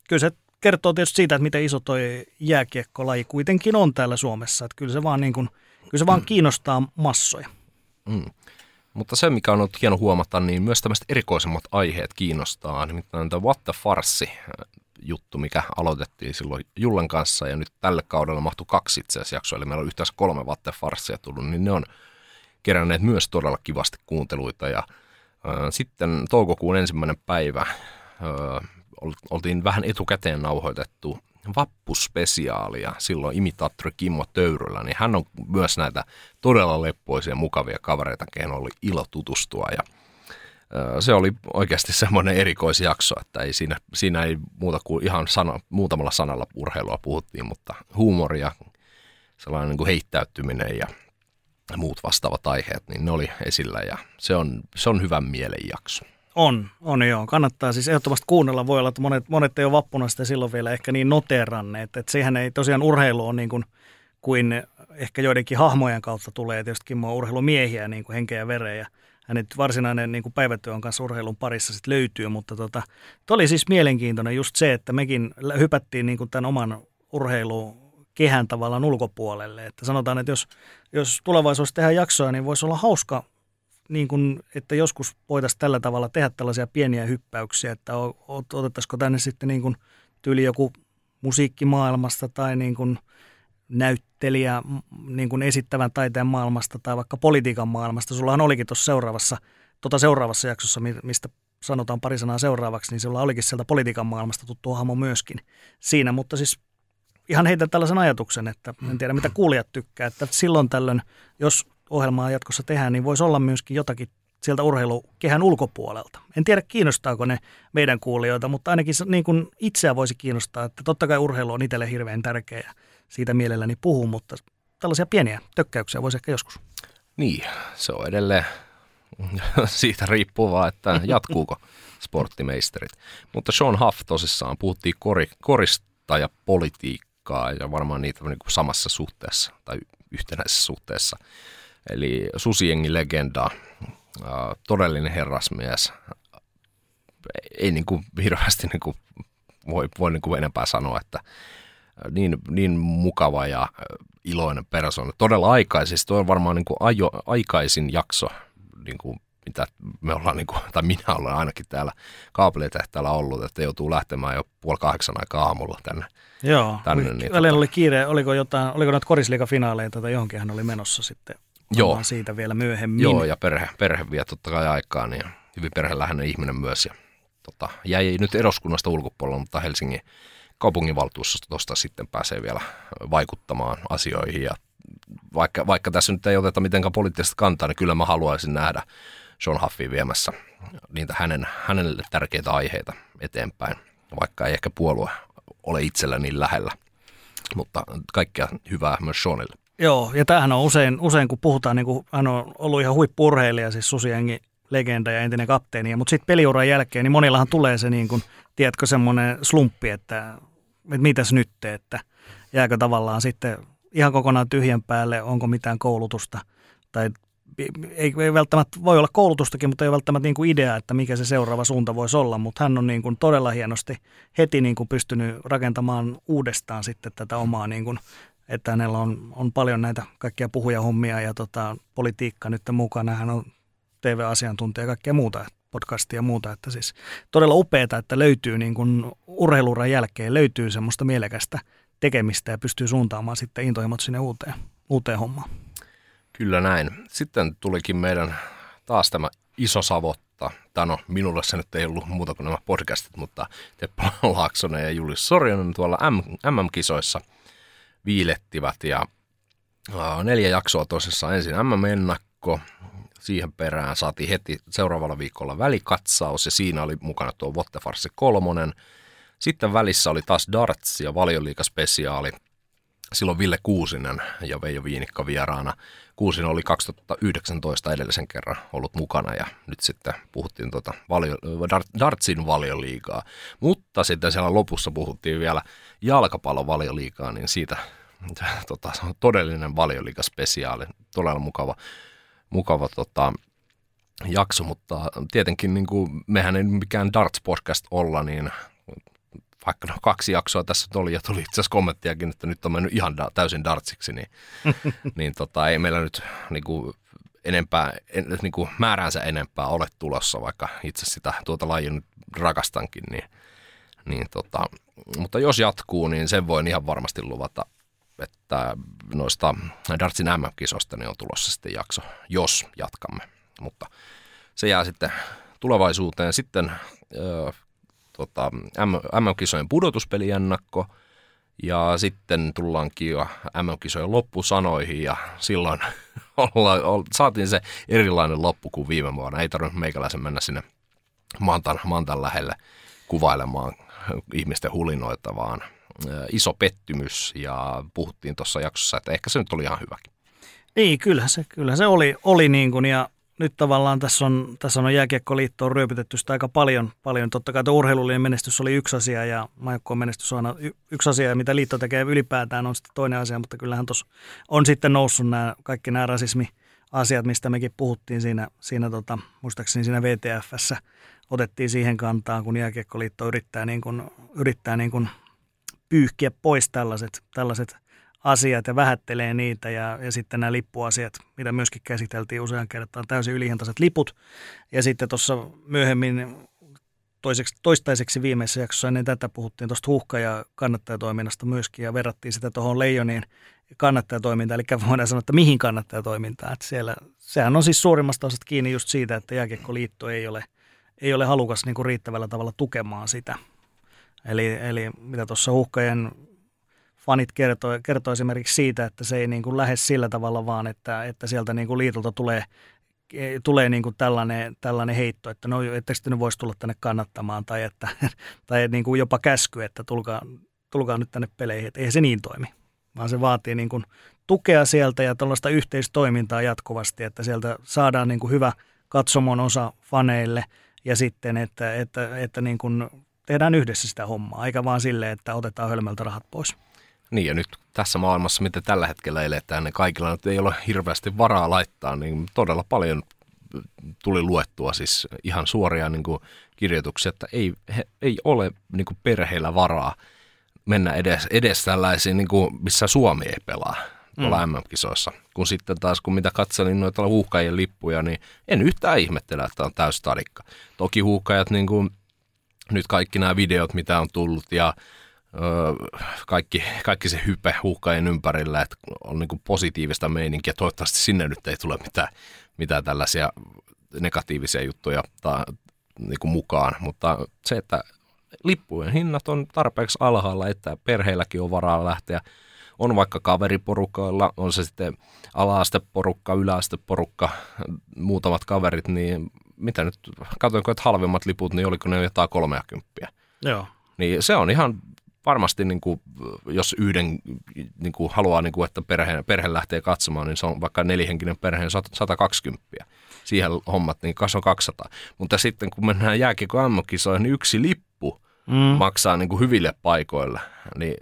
kyllä se kertoo tietysti siitä, että miten iso toi jääkiekkolaji kuitenkin on täällä Suomessa. Että kyllä se vaan, niin kuin, kyllä se vaan mm. kiinnostaa massoja. Mm. Mutta se, mikä on ollut hieno huomata, niin myös tämmöiset erikoisemmat aiheet kiinnostaa. Nimittäin tämä What the Farsi juttu, mikä aloitettiin silloin Jullen kanssa ja nyt tälle kaudella mahtui kaksi itse asiassa jaksoa, eli meillä on yhteensä kolme Farsia tullut, niin ne on keränneet myös todella kivasti kuunteluita ja äh, sitten toukokuun ensimmäinen päivä äh, oltiin vähän etukäteen nauhoitettu vappuspesiaalia silloin imitaattori Kimmo Töyrylä, niin hän on myös näitä todella leppoisia, mukavia kavereita, kehen oli ilo tutustua ja se oli oikeasti semmoinen erikoisjakso, että ei siinä, siinä ei muuta kuin ihan sana, muutamalla sanalla urheilua puhuttiin, mutta huumoria, sellainen niin kuin heittäytyminen ja muut vastaavat aiheet, niin ne oli esillä ja se on, se on hyvän mielen jakso. On, on joo. Kannattaa siis ehdottomasti kuunnella. Voi olla, että monet, monet ei ole vappuna sitä silloin vielä ehkä niin noteranneet. Että sehän ei tosiaan urheilu on niin kuin, kuin ehkä joidenkin hahmojen kautta tulee. Tietysti Kimmo urheilumiehiä niin kuin henkeä ja verejä. Hänet varsinainen niin kuin päivätyö on kanssa urheilun parissa sit löytyy, mutta tota, oli siis mielenkiintoinen just se, että mekin hypättiin niin kuin tämän oman urheilu kehän tavallaan ulkopuolelle. Että sanotaan, että jos, jos tulevaisuudessa tehdään jaksoja, niin voisi olla hauska niin kuin, että joskus voitaisiin tällä tavalla tehdä tällaisia pieniä hyppäyksiä, että otettaisiko tänne sitten niin kuin tyyli joku musiikkimaailmasta tai niin kuin näyttelijä niin kuin esittävän taiteen maailmasta tai vaikka politiikan maailmasta. Sullahan olikin tuossa seuraavassa, tuota seuraavassa jaksossa, mistä sanotaan pari sanaa seuraavaksi, niin sulla olikin sieltä politiikan maailmasta tuttu hahmo myöskin siinä, mutta siis ihan heitän tällaisen ajatuksen, että en tiedä mitä kuulijat tykkää, että silloin tällöin, jos ohjelmaa jatkossa tehdään, niin voisi olla myöskin jotakin sieltä urheilukehän ulkopuolelta. En tiedä kiinnostaako ne meidän kuulijoita, mutta ainakin niin kuin itseä voisi kiinnostaa, että totta kai urheilu on itselle hirveän tärkeä siitä mielelläni puhun, mutta tällaisia pieniä tökkäyksiä voisi ehkä joskus. Niin, se on edelleen *laughs* siitä riippuvaa, että jatkuuko sporttimeisterit. Mutta Sean Huff tosissaan puhuttiin kori, korista ja politiikkaa ja varmaan niitä niin kuin samassa suhteessa tai yhtenäisessä suhteessa Eli Susiengi legenda, todellinen herrasmies. Ei niin kuin hirveästi niin kuin voi, voi niin kuin enempää sanoa, että niin, niin mukava ja iloinen persoona. Todella aikaisesti, tuo on varmaan niin kuin ajo, aikaisin jakso, niin kuin mitä me ollaan, niin kuin, tai minä olen ainakin täällä kaapelitehtaalla ollut, että joutuu lähtemään jo puoli kahdeksan aikaa aamulla tänne. Joo, tänne, oli, niin, tota... oli kiire, oliko, jotain, oliko noita korisliikafinaaleita tai johonkin hän oli menossa sitten Joo. siitä vielä myöhemmin. Joo, ja perhe, perhe vie totta kai aikaa, niin hyvin perheläheinen ihminen myös. Ja, tota, jäi nyt eduskunnasta ulkopuolella, mutta Helsingin kaupunginvaltuustosta sitten pääsee vielä vaikuttamaan asioihin. Ja vaikka, vaikka tässä nyt ei oteta mitenkään poliittista kantaa, niin kyllä mä haluaisin nähdä Sean Huffin viemässä niitä hänen, hänelle tärkeitä aiheita eteenpäin, vaikka ei ehkä puolue ole itsellä niin lähellä. Mutta kaikkea hyvää myös Seanille. Joo, ja tämähän on usein, usein kun puhutaan, niin kuin hän on ollut ihan huippurheilija, siis Susiengi legenda ja entinen kapteeni, mutta sitten peliuran jälkeen, niin monillahan tulee se niin kuin, tiedätkö, semmoinen slumppi, että, että mitäs nyt, että jääkö tavallaan sitten ihan kokonaan tyhjän päälle, onko mitään koulutusta? Tai ei, ei välttämättä, voi olla koulutustakin, mutta ei välttämättä niin kuin idea, että mikä se seuraava suunta voisi olla, mutta hän on niin kuin todella hienosti heti niin kuin pystynyt rakentamaan uudestaan sitten tätä omaa, niin kuin, että hänellä on, on paljon näitä kaikkia puhujahommia ja tota, politiikka nyt mukana. Hän on TV-asiantuntija ja kaikkea muuta, podcastia ja muuta, että siis todella upeaa, että löytyy niin kuin urheiluran jälkeen, löytyy semmoista mielekästä tekemistä ja pystyy suuntaamaan sitten intohimot sinne uuteen, uuteen hommaan. Kyllä näin. Sitten tulikin meidän taas tämä iso savotta. Tai no, minulle se nyt ei ollut muuta kuin nämä podcastit, mutta Teppo Laaksonen ja Julius Sorjonen tuolla MM-kisoissa viilettivät. Ja neljä jaksoa tosissaan. Ensin MM-ennakko, siihen perään saatiin heti seuraavalla viikolla välikatsaus ja siinä oli mukana tuo Vottefarsi kolmonen. Sitten välissä oli taas darts ja valioliikaspesiaali. Silloin Ville Kuusinen ja Veijo Viinikka vieraana. Kuusinen oli 2019 edellisen kerran ollut mukana ja nyt sitten puhuttiin tuota valio, dartsin valioliigaa. Mutta sitten siellä lopussa puhuttiin vielä jalkapallon valioliigaa, niin siitä *laughs* tota, todellinen valioliikaspesiaali. Todella mukava, mukava tota, jakso, mutta tietenkin niin kuin, mehän ei mikään darts-podcast olla, niin vaikka no kaksi jaksoa tässä oli ja tuli itse asiassa kommenttiakin, että nyt on mennyt ihan da- täysin dartsiksi, niin, *laughs* niin tota, ei meillä nyt niin kuin, enempää, en, niin kuin määräänsä enempää ole tulossa, vaikka itse sitä tuota lajia nyt rakastankin, niin, niin tota, mutta jos jatkuu, niin sen voin ihan varmasti luvata, että noista Dartsin MM-kisoista niin on tulossa sitten jakso, jos jatkamme, mutta se jää sitten tulevaisuuteen. Sitten tota, MM-kisojen pudotuspeliennakko ja sitten tullaankin jo MM-kisojen loppusanoihin ja silloin *laughs* olla, saatiin se erilainen loppu kuin viime vuonna. Ei tarvinnut meikäläisen mennä sinne Mantan, Mantan lähelle kuvailemaan ihmisten hulinoita, vaan iso pettymys ja puhuttiin tuossa jaksossa, että ehkä se nyt oli ihan hyväkin. Niin, kyllä se, kyllä se oli, oli niin kuin, ja nyt tavallaan tässä on, tässä on jääkiekkoliittoon ryöpytetty sitä aika paljon. paljon. Totta kai urheilullinen menestys oli yksi asia ja maajoukkoon menestys on aina yksi asia ja mitä liitto tekee ylipäätään on sitten toinen asia, mutta kyllähän tuossa on sitten noussut nämä, kaikki nämä rasismi-asiat, mistä mekin puhuttiin siinä, siinä tota, muistaakseni siinä VTFssä otettiin siihen kantaa, kun jääkiekkoliitto yrittää, niin kuin, yrittää niin kuin pyyhkiä pois tällaiset, tällaiset asiat ja vähättelee niitä ja, ja sitten nämä lippuasiat, mitä myöskin käsiteltiin usean kertaan, täysin ylihintaiset liput. Ja sitten tuossa myöhemmin toiseksi, toistaiseksi viimeisessä jaksossa ennen tätä puhuttiin tuosta huhka- ja kannattajatoiminnasta myöskin ja verrattiin sitä tuohon Leijonien kannattajatoimintaan, eli voidaan sanoa, että mihin kannattajatoimintaan. Että siellä, sehän on siis suurimmasta osasta kiinni just siitä, että Jääkiekkoliitto ei ole, ei ole halukas niin kuin riittävällä tavalla tukemaan sitä. Eli, eli mitä tuossa huhkajen fanit kertoo, kertoo esimerkiksi siitä, että se ei niin kuin lähde sillä tavalla vaan, että, että sieltä niin kuin liitolta tulee, tulee niin kuin tällainen, tällainen heitto, että no ettekö te nyt voisi tulla tänne kannattamaan tai, että, *laughs* tai niin kuin jopa käsky, että tulkaa, tulkaa nyt tänne peleihin, että eihän se niin toimi, vaan se vaatii niin kuin tukea sieltä ja tällaista yhteistoimintaa jatkuvasti, että sieltä saadaan niin kuin hyvä katsomon osa faneille ja sitten, että, että, että niin kuin tehdään yhdessä sitä hommaa, eikä vaan silleen, että otetaan hölmöltä rahat pois. Niin ja nyt tässä maailmassa, mitä tällä hetkellä eletään, niin kaikilla nyt ei ole hirveästi varaa laittaa, niin todella paljon tuli luettua siis ihan suoria niin kuin kirjoituksia, että ei, he, ei ole niin kuin perheillä varaa mennä edes, edes tällaisiin, niin kuin, missä Suomi ei pelaa tuolla mm. MM-kisoissa. Kun sitten taas, kun mitä katselin noita huuhkajien lippuja, niin en yhtään ihmettele, että on täys tarikka. Toki huuhkajat, niin kuin, nyt kaikki nämä videot, mitä on tullut ja kaikki, kaikki se hype huuhkajien ympärillä, että on niin positiivista meininkiä. Toivottavasti sinne nyt ei tule mitään, mitään tällaisia negatiivisia juttuja ta, niin kuin mukaan, mutta se, että lippujen hinnat on tarpeeksi alhaalla, että perheilläkin on varaa lähteä. On vaikka kaveriporukoilla, on se sitten ala-asteporukka, yläasteporukka, muutamat kaverit, niin mitä nyt, katsoinko, että halvimmat liput, niin oliko ne jotain 30. Joo. Niin se on ihan varmasti niin kuin, jos yhden niin kuin haluaa, niin kuin, että perhe, perhe lähtee katsomaan, niin se on vaikka nelihenkinen perhe 120. Siihen hommat, niin kas on 200. Mutta sitten kun mennään jääkiekko ammokisoihin, niin yksi lippu mm. maksaa niin kuin hyville paikoille niin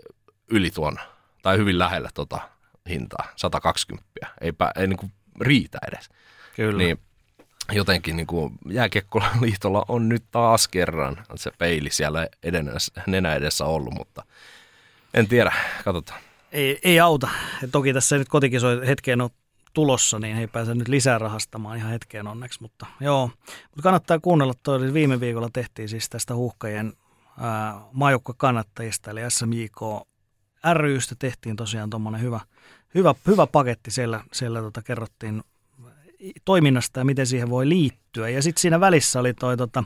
yli tuon, tai hyvin lähellä tota hintaa, 120. Ei, ei niin kuin riitä edes. Kyllä. Niin jotenkin niin kuin jääkiekkoliitolla *laughs* on nyt taas kerran se peili siellä edenessä, nenä edessä ollut, mutta en tiedä, katsotaan. Ei, ei auta. Ja toki tässä nyt kotikisoi hetkeen on tulossa, niin ei pääse nyt lisää rahastamaan ihan hetkeen onneksi, mutta joo. Mutta kannattaa kuunnella, toi viime viikolla tehtiin siis tästä huuhkajien kannattajista, eli SMJK rystä tehtiin tosiaan tuommoinen hyvä, hyvä, hyvä paketti. Siellä, siellä tota kerrottiin toiminnasta ja miten siihen voi liittyä. Ja sitten siinä välissä oli toi tota,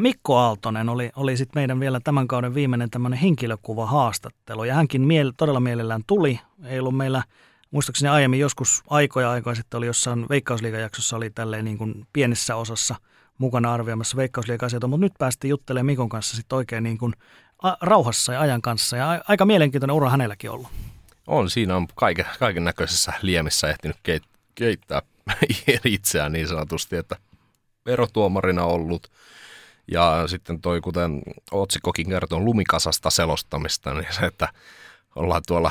Mikko Aaltonen oli, oli sitten meidän vielä tämän kauden viimeinen tämmöinen henkilökuva haastattelu. Ja hänkin miel, todella mielellään tuli. Ei ollut meillä, muistaakseni aiemmin joskus aikoja aikoja sitten oli jossain veikkausliikajaksossa oli tälleen niin kuin pienessä osassa mukana arvioimassa veikkausliika-asioita, mutta nyt päästiin juttelemaan Mikon kanssa sitten oikein niin kuin rauhassa ja ajan kanssa. Ja aika mielenkiintoinen ura hänelläkin ollut. On, siinä on kaiken, kaiken näköisessä liemissä ehtinyt keittää *laughs* itseään niin sanotusti, että verotuomarina ollut. Ja sitten toi, kuten otsikkokin kertoo, lumikasasta selostamista, niin se, että ollaan tuolla,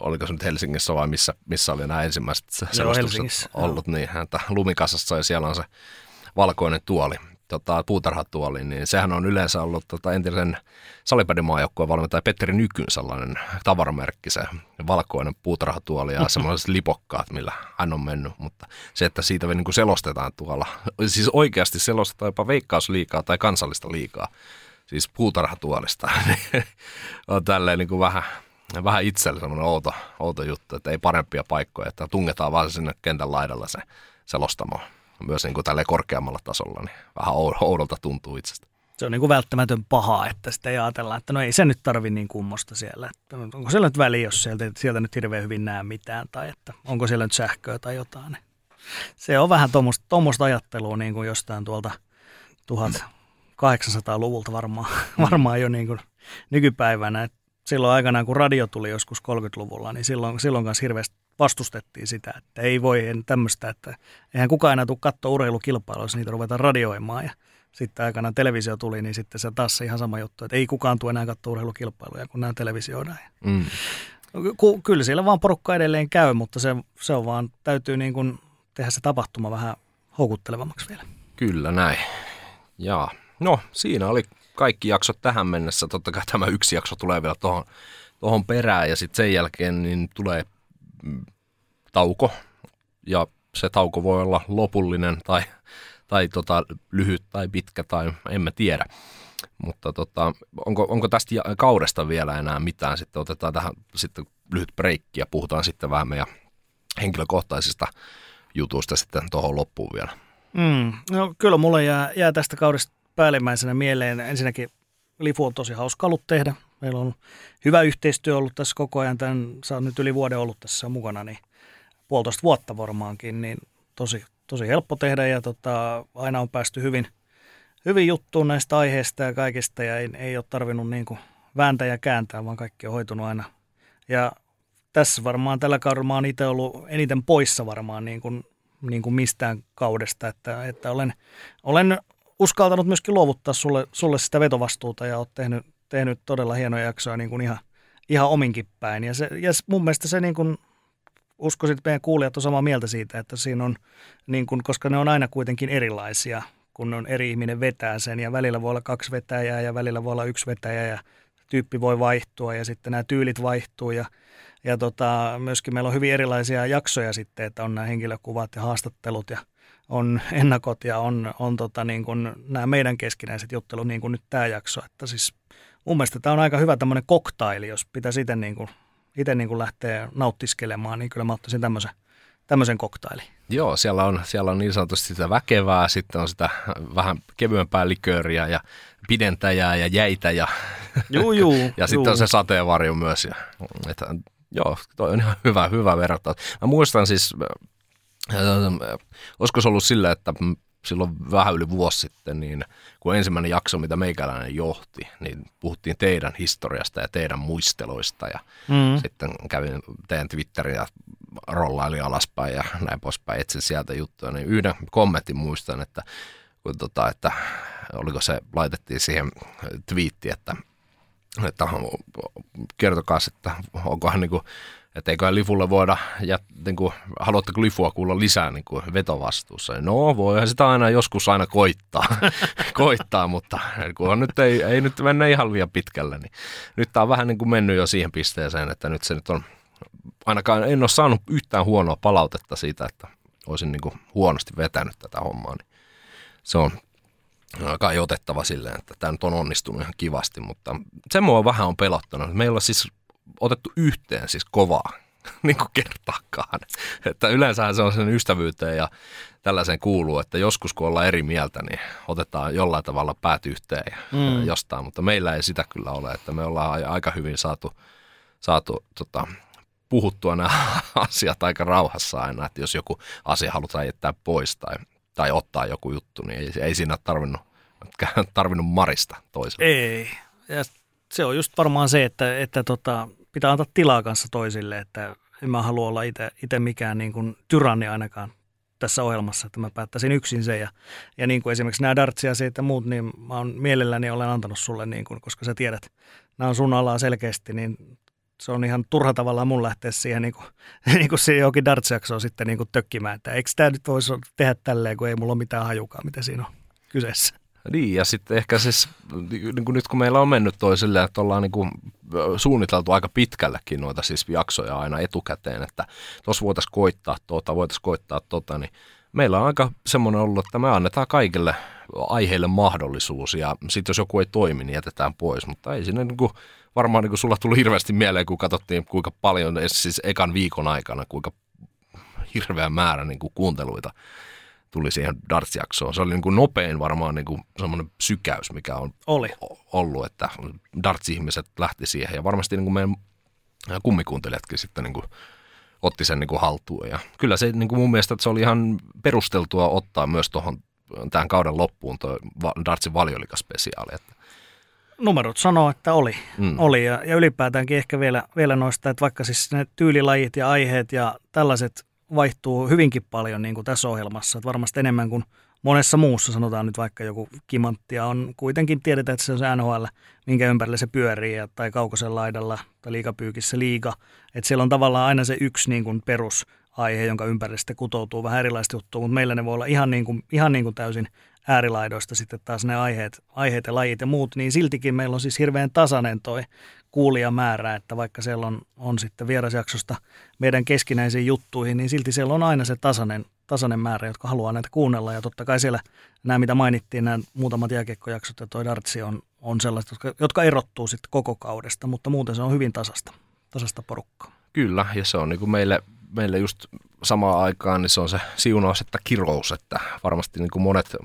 oliko se nyt Helsingissä vai missä, missä oli nämä ensimmäiset selostukset ollut, niin että lumikasassa ja siellä on se valkoinen tuoli tota, puutarhatuoliin, niin sehän on yleensä ollut tota, entisen salibändimaajoukkueen valmentaja Petteri Nykyn sellainen tavaramerkki, se valkoinen puutarhatuoli ja *laughs* semmoiset lipokkaat, millä hän on mennyt, mutta se, että siitä niin kuin selostetaan tuolla, siis oikeasti selostetaan jopa veikkausliikaa tai kansallista liikaa, siis puutarhatuolista, *laughs* niin on tälleen niin kuin vähän, vähän itselle semmoinen outo, outo juttu, että ei parempia paikkoja, että tungetaan vaan sinne kentän laidalla se selostamaan myös niin kuin tälle korkeammalla tasolla, niin vähän oudolta tuntuu itsestä. Se on niin kuin välttämätön paha, että sitä ei ajatella, että no ei se nyt tarvi niin kummosta siellä. Että onko siellä nyt väliä, jos sieltä, sieltä nyt hirveän hyvin näe mitään, tai että onko siellä nyt sähköä tai jotain. Niin se on vähän tuommoista ajattelua niin kuin jostain tuolta 1800-luvulta varmaan, varmaan jo niin kuin nykypäivänä. Silloin aikanaan, kun radio tuli joskus 30-luvulla, niin silloin, silloin kanssa hirveästi vastustettiin sitä, että ei voi tämmöistä, että eihän kukaan enää tule katsoa urheilukilpailua, jos niitä ruvetaan radioimaan. Ja sitten aikana televisio tuli, niin sitten se taas ihan sama juttu, että ei kukaan tule enää katsoa urheilukilpailuja, kun nämä televisioidaan. Mm. Kyllä siellä vaan porukka edelleen käy, mutta se, se on vaan, täytyy niin kuin tehdä se tapahtuma vähän houkuttelevammaksi vielä. Kyllä näin. Ja no siinä oli kaikki jaksot tähän mennessä. Totta kai tämä yksi jakso tulee vielä tuohon tohon perään ja sitten sen jälkeen niin tulee tauko ja se tauko voi olla lopullinen tai, tai tota, lyhyt tai pitkä tai emme tiedä. Mutta tota, onko, onko tästä kaudesta vielä enää mitään? Sitten otetaan tähän sitten lyhyt breikki ja puhutaan sitten vähän meidän henkilökohtaisista jutuista sitten tuohon loppuun vielä. Mm, no, kyllä mulle jää, jää tästä kaudesta päällimmäisenä mieleen. Ensinnäkin Lifu on tosi hauska ollut tehdä. Meillä on hyvä yhteistyö ollut tässä koko ajan. Tämän, sä oot nyt yli vuoden ollut tässä mukana, niin puolitoista vuotta varmaankin, niin tosi, tosi helppo tehdä ja tota, aina on päästy hyvin, hyvin juttuun näistä aiheista ja kaikista ja ei, ei ole tarvinnut niin kuin vääntää ja kääntää, vaan kaikki on hoitunut aina. Ja tässä varmaan tällä kaudella mä oon itse ollut eniten poissa varmaan niin kuin, niin kuin mistään kaudesta, että, että olen, olen uskaltanut myöskin luovuttaa sulle, sulle sitä vetovastuuta ja oot tehnyt, tehnyt todella hienoja jaksoja niin kuin ihan, ihan ominkin päin. Ja, se, ja mun mielestä se niin kuin uskoisin, että meidän kuulijat on samaa mieltä siitä, että siinä on, niin kuin, koska ne on aina kuitenkin erilaisia, kun on eri ihminen vetää sen ja välillä voi olla kaksi vetäjää ja välillä voi olla yksi vetäjä ja tyyppi voi vaihtua ja sitten nämä tyylit vaihtuu ja, ja tota, myöskin meillä on hyvin erilaisia jaksoja sitten, että on nämä henkilökuvat ja haastattelut ja on ennakot ja on, on tota niin kuin nämä meidän keskinäiset juttelut niin kuin nyt tämä jakso, että siis mun mielestä tämä on aika hyvä tämmöinen koktaili, jos pitäisi itse niin kuin itse niin lähtee nauttiskelemaan, niin kyllä mä ottaisin tämmöisen, tämmöisen koktailin. Joo, siellä on, siellä on niin sanotusti sitä väkevää, sitten on sitä vähän kevyempää likööriä ja pidentäjää ja jäitä ja, *laughs* juu, juu, *laughs* ja sitten on se sateenvarjo myös. Ja, että, joo, toi on ihan hyvä, hyvä verrata. Mä muistan siis, äh, olisiko se ollut sillä, että silloin vähän yli vuosi sitten, niin kun ensimmäinen jakso, mitä meikäläinen johti, niin puhuttiin teidän historiasta ja teidän muisteloista ja mm. sitten kävin teidän Twitterin ja rollaili alaspäin ja näin poispäin, etsin sieltä juttuja, niin yhden kommentin muistan, että, kun tota, että oliko se, laitettiin siihen twiitti, että, että kertokaa, että onkohan niin kuin että eiköhän Lifulle voida, ja niin kuin, haluatteko Lifua kuulla lisää niin kuin vetovastuussa? No, voihan sitä aina joskus aina koittaa, *laughs* koittaa mutta kun nyt ei, ei nyt mennä ihan liian pitkälle, niin nyt tämä on vähän niin kuin mennyt jo siihen pisteeseen, että nyt se nyt on, ainakaan en ole saanut yhtään huonoa palautetta siitä, että olisin niin kuin huonosti vetänyt tätä hommaa, niin se on kai otettava silleen, että tämä nyt on onnistunut ihan kivasti, mutta se mua vähän on pelottanut. Meillä on siis otettu yhteen siis kovaa *laughs* niin kuin kertaakaan. Että yleensä se on sen ystävyyteen ja tällaiseen kuuluu, että joskus kun ollaan eri mieltä, niin otetaan jollain tavalla päät yhteen ja mm. jostain, mutta meillä ei sitä kyllä ole, että me ollaan aika hyvin saatu, saatu tota, puhuttua nämä *laughs* asiat aika rauhassa aina, että jos joku asia halutaan jättää pois tai, tai ottaa joku juttu, niin ei, ei siinä tarvinnut, tarvinnut marista toiselle. Ei, ja se on just varmaan se, että, että tota, pitää antaa tilaa kanssa toisille, että en mä halua olla itse mikään niin kuin tyranni ainakaan tässä ohjelmassa, että mä päättäisin yksin sen. Ja, ja niin kuin esimerkiksi nämä dartsia ja muut, niin mä oon mielelläni olen antanut sulle, niin kuin, koska sä tiedät, nämä on sun alaa selkeästi, niin se on ihan turha tavallaan mun lähteä siihen niin kuin, *laughs* niin kuin siihen johonkin dartsiaksoon sitten niin kuin tökkimään, että eikö tämä nyt voisi tehdä tälleen, kun ei mulla ole mitään hajukaan, mitä siinä on kyseessä. Niin, ja sitten ehkä siis, niin kuin nyt kun meillä on mennyt toisille, että ollaan niin kuin suunniteltu aika pitkällekin noita siis jaksoja aina etukäteen, että tuossa voitaisiin koittaa tuota, voitaisiin koittaa tota, niin meillä on aika semmoinen ollut, että me annetaan kaikille aiheille mahdollisuus, ja sitten jos joku ei toimi, niin jätetään pois, mutta ei sinne niin kuin, varmaan niin kuin sulla tuli hirveästi mieleen, kun katsottiin kuinka paljon, siis ekan viikon aikana, kuinka hirveä määrä niin kuin kuunteluita tuli siihen Darts-jaksoon. Se oli niin kuin nopein varmaan niin kuin semmoinen sykäys, mikä on oli. ollut, että Darts-ihmiset lähti siihen. Ja varmasti niin kuin meidän kummikuuntelijatkin sitten niin kuin otti sen niin kuin haltuun. Ja kyllä se niin kuin mun mielestä että se oli ihan perusteltua ottaa myös tuohon tämän kauden loppuun tuo Dartsin valiolikaspesiaali. Että numerot sanoo, että oli. Mm. oli ja, ja ylipäätäänkin ehkä vielä, vielä noista, että vaikka siis ne tyylilajit ja aiheet ja tällaiset vaihtuu hyvinkin paljon niin kuin tässä ohjelmassa. Että varmasti enemmän kuin monessa muussa, sanotaan nyt vaikka joku kimanttia, on kuitenkin tiedetään, että se on se NHL, minkä ympärillä se pyörii, tai kaukosen laidalla tai liikapyykissä liiga. Että siellä on tavallaan aina se yksi niin kuin perusaihe, jonka ympärillä sitten kutoutuu vähän erilaista juttua, mutta meillä ne voi olla ihan, niin kuin, ihan niin kuin täysin äärilaidoista sitten taas ne aiheet, aiheet ja lajit ja muut, niin siltikin meillä on siis hirveän tasainen toi kuulijamäärä, että vaikka siellä on, on sitten vierasjaksosta meidän keskinäisiin juttuihin, niin silti siellä on aina se tasainen, tasainen määrä, jotka haluaa näitä kuunnella. Ja totta kai siellä nämä, mitä mainittiin, nämä muutamat jääkiekkojaksot ja toi Dartsi on, on sellaiset, jotka, jotka erottuu sitten koko kaudesta, mutta muuten se on hyvin tasasta, tasasta porukkaa. Kyllä, ja se on niin kuin meille, meille just samaan aikaan, niin se on se siunaus, että kirous, että varmasti niin kuin monet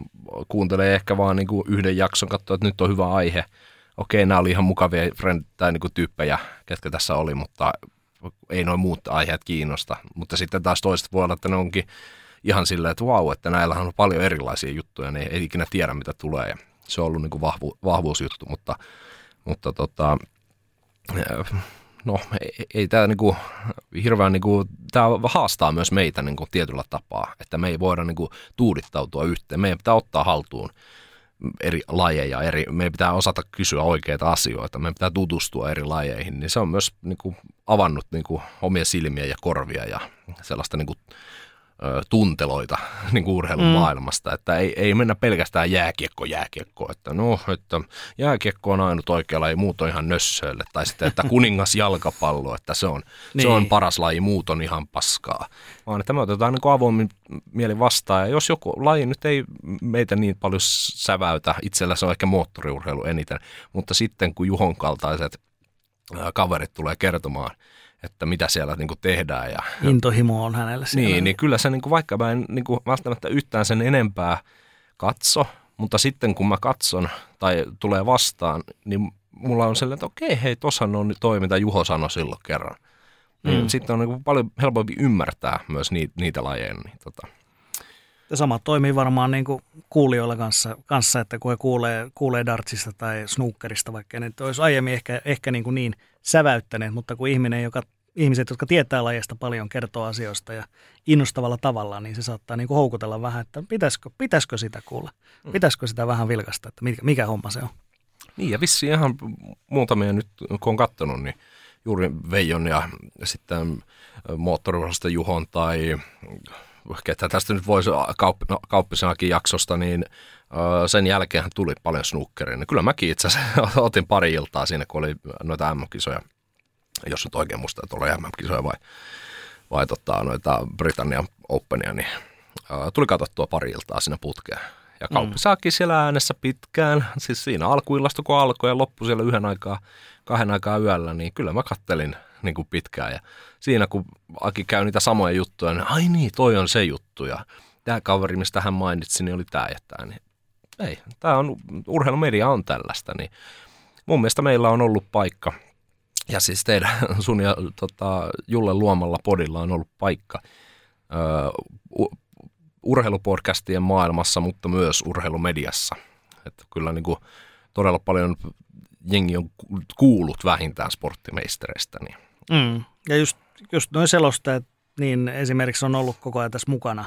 kuuntelee ehkä vaan niin kuin yhden jakson, katsoa, että nyt on hyvä aihe – okei, nämä oli ihan mukavia friend, tai niin kuin tyyppejä, ketkä tässä oli, mutta ei noin muut aiheet kiinnosta. Mutta sitten taas toiset voi olla, että ne onkin ihan silleen, että vau, että näillä on paljon erilaisia juttuja, niin ei ikinä tiedä, mitä tulee. Se on ollut niin kuin vahvu, vahvuusjuttu, mutta, mutta tota, no ei, ei tämä niinku, hirveän, niinku, tämä haastaa myös meitä niinku, tietyllä tapaa, että me ei voida niinku, tuudittautua yhteen. Meidän pitää ottaa haltuun eri lajeja, eri, meidän pitää osata kysyä oikeita asioita, meidän pitää tutustua eri lajeihin, niin se on myös niin kuin, avannut niin kuin, omia silmiä ja korvia ja sellaista niin kuin, tunteloita *laughs* niin kuin urheilun mm. maailmasta, että ei, ei mennä pelkästään jääkiekko jääkiekko, että no, että jääkiekko on ainut oikea laji, muut on ihan nössöille, tai sitten, että *laughs* kuningas jalkapallo, että se on, niin. se on niin. paras laji, muut on ihan paskaa, vaan että me otetaan niin avoimin mieli vastaan, ja jos joku laji nyt ei meitä niin paljon säväytä, itsellä se on ehkä moottoriurheilu eniten, mutta sitten kun Juhon kaltaiset kaverit tulee kertomaan, että mitä siellä niin kuin tehdään. Ja, Intohimo on hänellä siellä. Niin, niin kyllä se, niin kuin, vaikka mä en niin kuin, välttämättä yhtään sen enempää katso, mutta sitten kun mä katson tai tulee vastaan, niin mulla on sellainen, että okei, hei, tossahan on toi, mitä Juho sanoi silloin kerran. Niin mm. Sitten on niin kuin paljon helpompi ymmärtää myös niitä, niitä lajeja. Niin, tota. Ja sama toimii varmaan niin kuin kuulijoilla kanssa, kanssa, että kun he kuulee, kuulee dartsista tai snookerista, vaikka ne olisi aiemmin ehkä, ehkä niin, kuin niin säväyttäneet, mutta kun ihminen, joka, ihmiset, jotka tietää lajista paljon, kertoo asioista ja innostavalla tavalla, niin se saattaa niin kuin houkutella vähän, että pitäisikö, pitäisikö sitä kuulla, mm. pitäisikö sitä vähän vilkasta, että mikä, mikä homma se on. Niin ja vissiin ihan muutamia nyt, kun on katsonut, niin juuri Veijon ja sitten moottorivuorosta Juhon tai ketä tästä nyt voisi no, kauppisenakin jaksosta, niin sen jälkeen tuli paljon snookeria. Niin kyllä mäkin itse asiassa *laughs* otin pari iltaa siinä, kun oli noita MM-kisoja, jos nyt oikein muista, että oli MM-kisoja vai, vai tota, noita Britannian Openia, niin tuli katsottua pari iltaa siinä putkeen. Ja kauppi mm. saakin siellä äänessä pitkään, siis siinä alkuillasta kun alkoi ja loppu siellä yhden aikaa, kahden aikaa yöllä, niin kyllä mä kattelin niin kuin pitkään. Ja siinä kun Aki käy niitä samoja juttuja, niin ai niin, toi on se juttu. Ja tämä kaveri, mistä hän mainitsi, niin oli tämä ja tämä. Niin ei, tämä on, urheilumedia on tällaista. Niin mun mielestä meillä on ollut paikka, ja siis teidän sun ja tota, Julle luomalla podilla on ollut paikka ö, urheilupodcastien maailmassa, mutta myös urheilumediassa. Että kyllä niin kuin todella paljon jengi on kuullut vähintään sporttimeistereistä. Niin. Mm. Ja just, just noin selostajat, niin esimerkiksi on ollut koko ajan tässä mukana,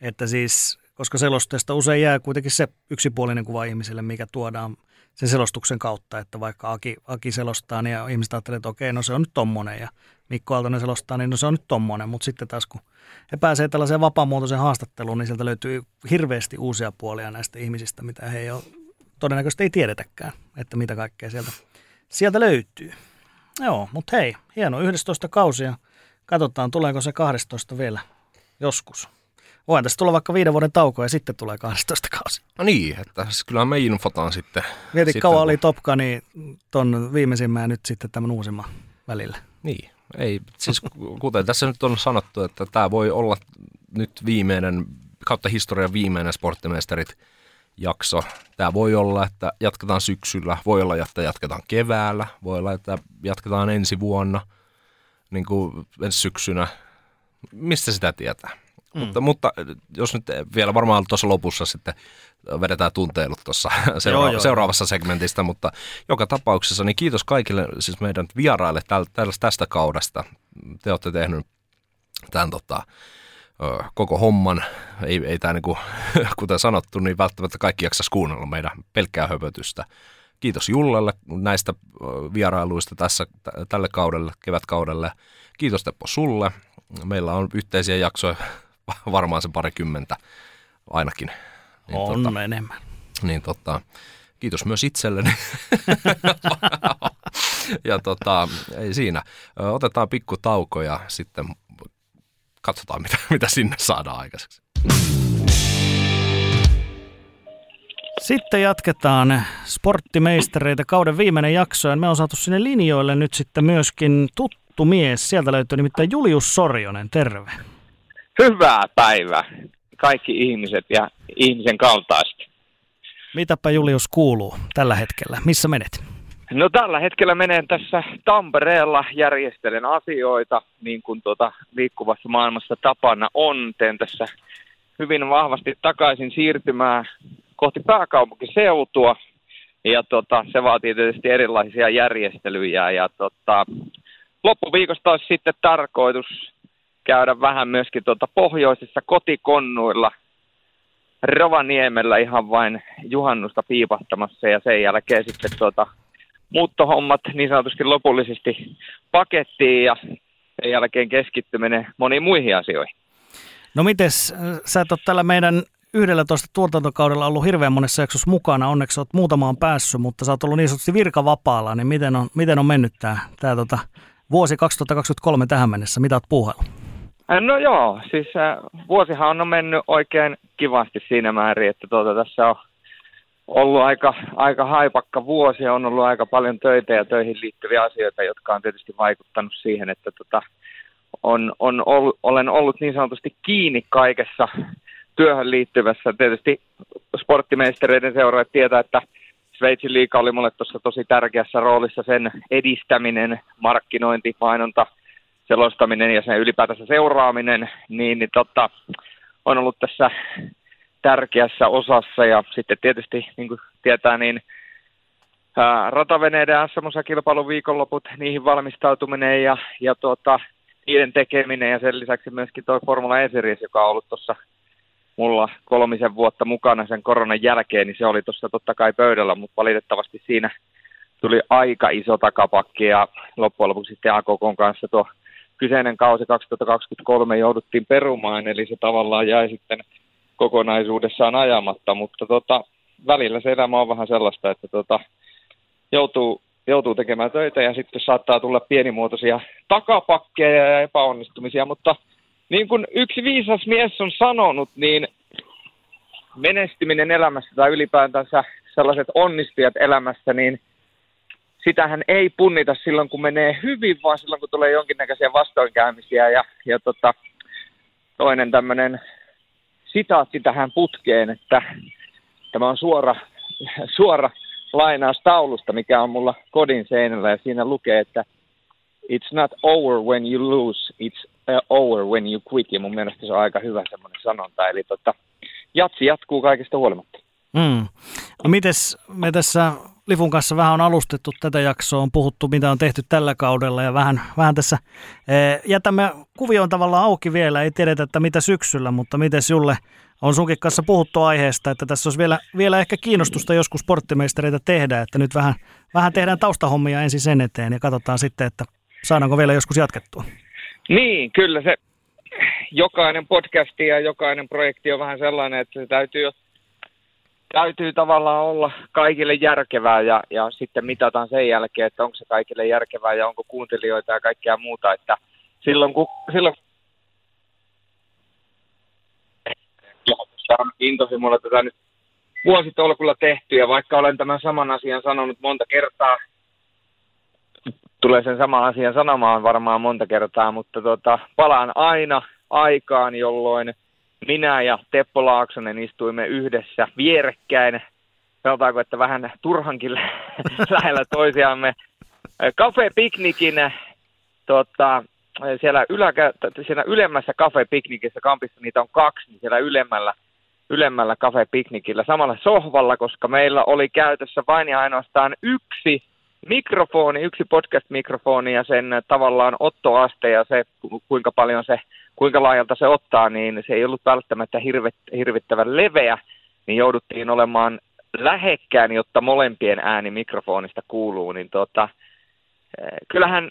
että siis, koska selosteesta usein jää kuitenkin se yksipuolinen kuva ihmisille, mikä tuodaan sen selostuksen kautta, että vaikka Aki, Aki selostaa, niin ihmiset ajattelee, että okei, no se on nyt tommonen, ja Mikko Aaltonen selostaa, niin no se on nyt tommonen, mutta sitten taas kun he pääsee tällaiseen vapaamuotoiseen haastatteluun, niin sieltä löytyy hirveästi uusia puolia näistä ihmisistä, mitä he ei ole, todennäköisesti ei tiedetäkään, että mitä kaikkea sieltä, sieltä löytyy. Joo, mutta hei, hieno 11 kausia. Katsotaan, tuleeko se 12 vielä joskus. Voin tässä tulla vaikka viiden vuoden tauko ja sitten tulee 12 kausi. No niin, että siis kyllä me infotaan sitten. Mieti, sitten, kauan kun... oli Topka, niin ton viimeisimmän nyt sitten tämän uusimman välillä. Niin, ei, siis kuten tässä nyt on sanottu, että tämä voi olla nyt viimeinen, kautta historian viimeinen sporttimestarit jakso. Tämä voi olla, että jatketaan syksyllä, voi olla, että jatketaan keväällä, voi olla, että jatketaan ensi vuonna, niin kuin ensi syksynä. Mistä sitä tietää? Mm. Mutta, mutta jos nyt vielä varmaan tuossa lopussa sitten vedetään tunteilut tuossa *laughs* seura- joo, joo. seuraavassa segmentistä, mutta joka tapauksessa niin kiitos kaikille siis meidän vieraille tästä kaudesta. Te olette tehnyt tämän tota, koko homman. Ei, ei tämä niin kuin, *laughs* kuten sanottu, niin välttämättä kaikki jaksaisi kuunnella meidän pelkkää höpötystä. Kiitos Jullelle näistä vierailuista tässä, tälle kaudelle, kevätkaudelle. Kiitos Teppo sulle. Meillä on yhteisiä jaksoja *laughs* varmaan se parikymmentä ainakin. Niin on tota, enemmän. Niin tota, kiitos myös itselleni. *laughs* ja tota, ei siinä. Otetaan pikku tauko ja sitten katsotaan, mitä, *laughs* mitä sinne saadaan aikaiseksi. Sitten jatketaan sporttimeistereitä kauden viimeinen jakso ja me on saatu sinne linjoille nyt sitten myöskin tuttu mies. Sieltä löytyy nimittäin Julius Sorjonen, terve. Hyvää päivää kaikki ihmiset ja ihmisen kaltaiset. Mitäpä Julius kuuluu tällä hetkellä? Missä menet? No tällä hetkellä menen tässä Tampereella, järjestelen asioita, niin kuin tuota liikkuvassa maailmassa tapana on. Teen tässä hyvin vahvasti takaisin siirtymää kohti pääkaupunkiseutua, ja tota, se vaatii tietysti erilaisia järjestelyjä, ja tota, loppuviikosta olisi sitten tarkoitus käydä vähän myöskin tuota pohjoisissa kotikonnuilla Rovaniemellä ihan vain juhannusta piipahtamassa ja sen jälkeen sitten tuota muuttohommat niin sanotusti lopullisesti pakettiin ja sen jälkeen keskittyminen moniin muihin asioihin. No mites, sä et ole tällä meidän 11 tuotantokaudella ollut hirveän monessa jaksossa mukana, onneksi olet muutamaan päässyt, mutta sä oot ollut niin sanotusti virkavapaalla, niin miten on, miten on mennyt tämä, tota, vuosi 2023 tähän mennessä, mitä oot puuhailu? No joo, siis äh, vuosihan on mennyt oikein kivasti siinä määrin, että tuota, tässä on ollut aika, aika haipakka vuosi on ollut aika paljon töitä ja töihin liittyviä asioita, jotka on tietysti vaikuttanut siihen, että tota, on, on ollut, olen ollut niin sanotusti kiinni kaikessa työhön liittyvässä. Tietysti sporttimeistereiden seuraajat tietää, että Sveitsin liika oli mulle tuossa tosi tärkeässä roolissa sen edistäminen, markkinointi, mainonta, selostaminen ja sen ylipäätänsä seuraaminen, niin, niin tota, on ollut tässä tärkeässä osassa. Ja sitten tietysti niin kuin tietää, niin ää, rataveneiden SM-kilpailun viikonloput, niihin valmistautuminen ja, ja tuota, niiden tekeminen. Ja sen lisäksi myöskin tuo Formula E joka on ollut tuossa mulla kolmisen vuotta mukana sen koronan jälkeen, niin se oli tuossa totta kai pöydällä, mutta valitettavasti siinä tuli aika iso takapakki ja loppujen lopuksi sitten AKK kanssa tuo kyseinen kausi 2023 jouduttiin perumaan, eli se tavallaan jäi sitten kokonaisuudessaan ajamatta, mutta tota, välillä se elämä on vähän sellaista, että tota, joutuu, joutuu tekemään töitä ja sitten saattaa tulla pienimuotoisia takapakkeja ja epäonnistumisia, mutta niin kuin yksi viisas mies on sanonut, niin menestyminen elämässä tai ylipäätänsä sellaiset onnistujat elämässä, niin sitähän ei punnita silloin, kun menee hyvin, vaan silloin, kun tulee jonkinnäköisiä vastoinkäymisiä. Ja, ja tota, toinen tämmöinen sitaatti tähän putkeen, että tämä on suora, *laughs* suora lainaus taulusta, mikä on mulla kodin seinällä, ja siinä lukee, että It's not over when you lose, it's uh, over when you quit, ja mun mielestä se on aika hyvä semmoinen sanonta, eli tota, jatsi jatkuu kaikista huolimatta. Mm. No mites me tässä Lifun kanssa vähän on alustettu tätä jaksoa, on puhuttu mitä on tehty tällä kaudella ja vähän, vähän tässä e, jätämme kuvioon tavallaan auki vielä, ei tiedetä, että mitä syksyllä, mutta miten Julle on sunkin kanssa puhuttu aiheesta, että tässä olisi vielä, vielä ehkä kiinnostusta joskus sporttimeistereitä tehdä, että nyt vähän, vähän tehdään taustahommia ensin sen eteen ja katsotaan sitten, että saadaanko vielä joskus jatkettua. Niin, kyllä se jokainen podcasti ja jokainen projekti on vähän sellainen, että se täytyy täytyy tavallaan olla kaikille järkevää ja, ja sitten mitataan sen jälkeen, että onko se kaikille järkevää ja onko kuuntelijoita ja kaikkea muuta, että silloin kun silloin on intohimolla tätä nyt vuositolkulla tehty ja vaikka olen tämän saman asian sanonut monta kertaa, tulee sen saman asian sanomaan varmaan monta kertaa, mutta tota, palaan aina aikaan, jolloin minä ja Teppo Laaksonen istuimme yhdessä vierekkäin, sanotaanko, että vähän turhankin *laughs* lähellä toisiamme, Cafe Piknikin tota, siellä, yläkä, siellä ylemmässä Cafe Piknikissä, kampissa niitä on kaksi, niin siellä ylemmällä, ylemmällä Cafe Piknikillä samalla sohvalla, koska meillä oli käytössä vain ja ainoastaan yksi mikrofoni, yksi podcast-mikrofoni ja sen tavallaan ottoaste ja se, kuinka paljon se kuinka laajalta se ottaa, niin se ei ollut välttämättä hirvet, hirvittävän leveä, niin jouduttiin olemaan lähekkään, jotta molempien ääni mikrofonista kuuluu, niin tota, eh, kyllähän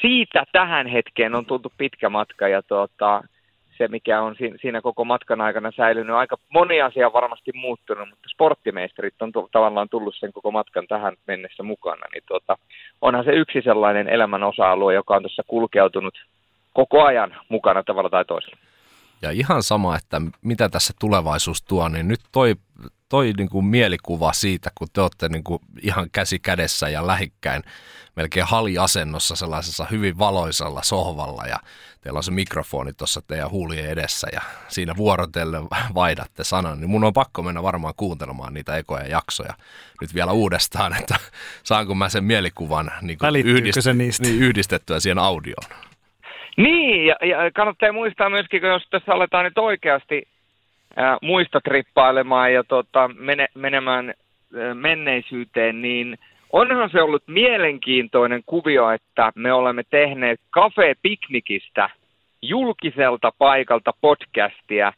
siitä tähän hetkeen on tultu pitkä matka ja tota, se, mikä on siinä koko matkan aikana säilynyt, aika moni asia on varmasti muuttunut, mutta sporttimeisterit on tavallaan tullut sen koko matkan tähän mennessä mukana, niin tota, onhan se yksi sellainen elämän osa-alue, joka on tässä kulkeutunut koko ajan mukana tavalla tai toisella. Ja ihan sama, että mitä tässä tulevaisuus tuo, niin nyt toi, toi niin kuin mielikuva siitä, kun te olette niin kuin ihan käsi kädessä ja lähikkäin melkein haliasennossa sellaisessa hyvin valoisalla sohvalla ja teillä on se mikrofoni tuossa teidän huulien edessä ja siinä vuorotellen *laughs* vaihdatte sanan, niin mun on pakko mennä varmaan kuuntelemaan niitä ekoja jaksoja nyt vielä uudestaan, että saanko mä sen mielikuvan niin yhdist- niin, yhdistettyä siihen audioon. Niin, ja, ja kannattaa muistaa myöskin, kun jos tässä aletaan nyt oikeasti ää, muista trippailemaan ja tota, mene, menemään ää, menneisyyteen, niin onhan se ollut mielenkiintoinen kuvio, että me olemme tehneet Cafe Piknikistä julkiselta paikalta podcastia.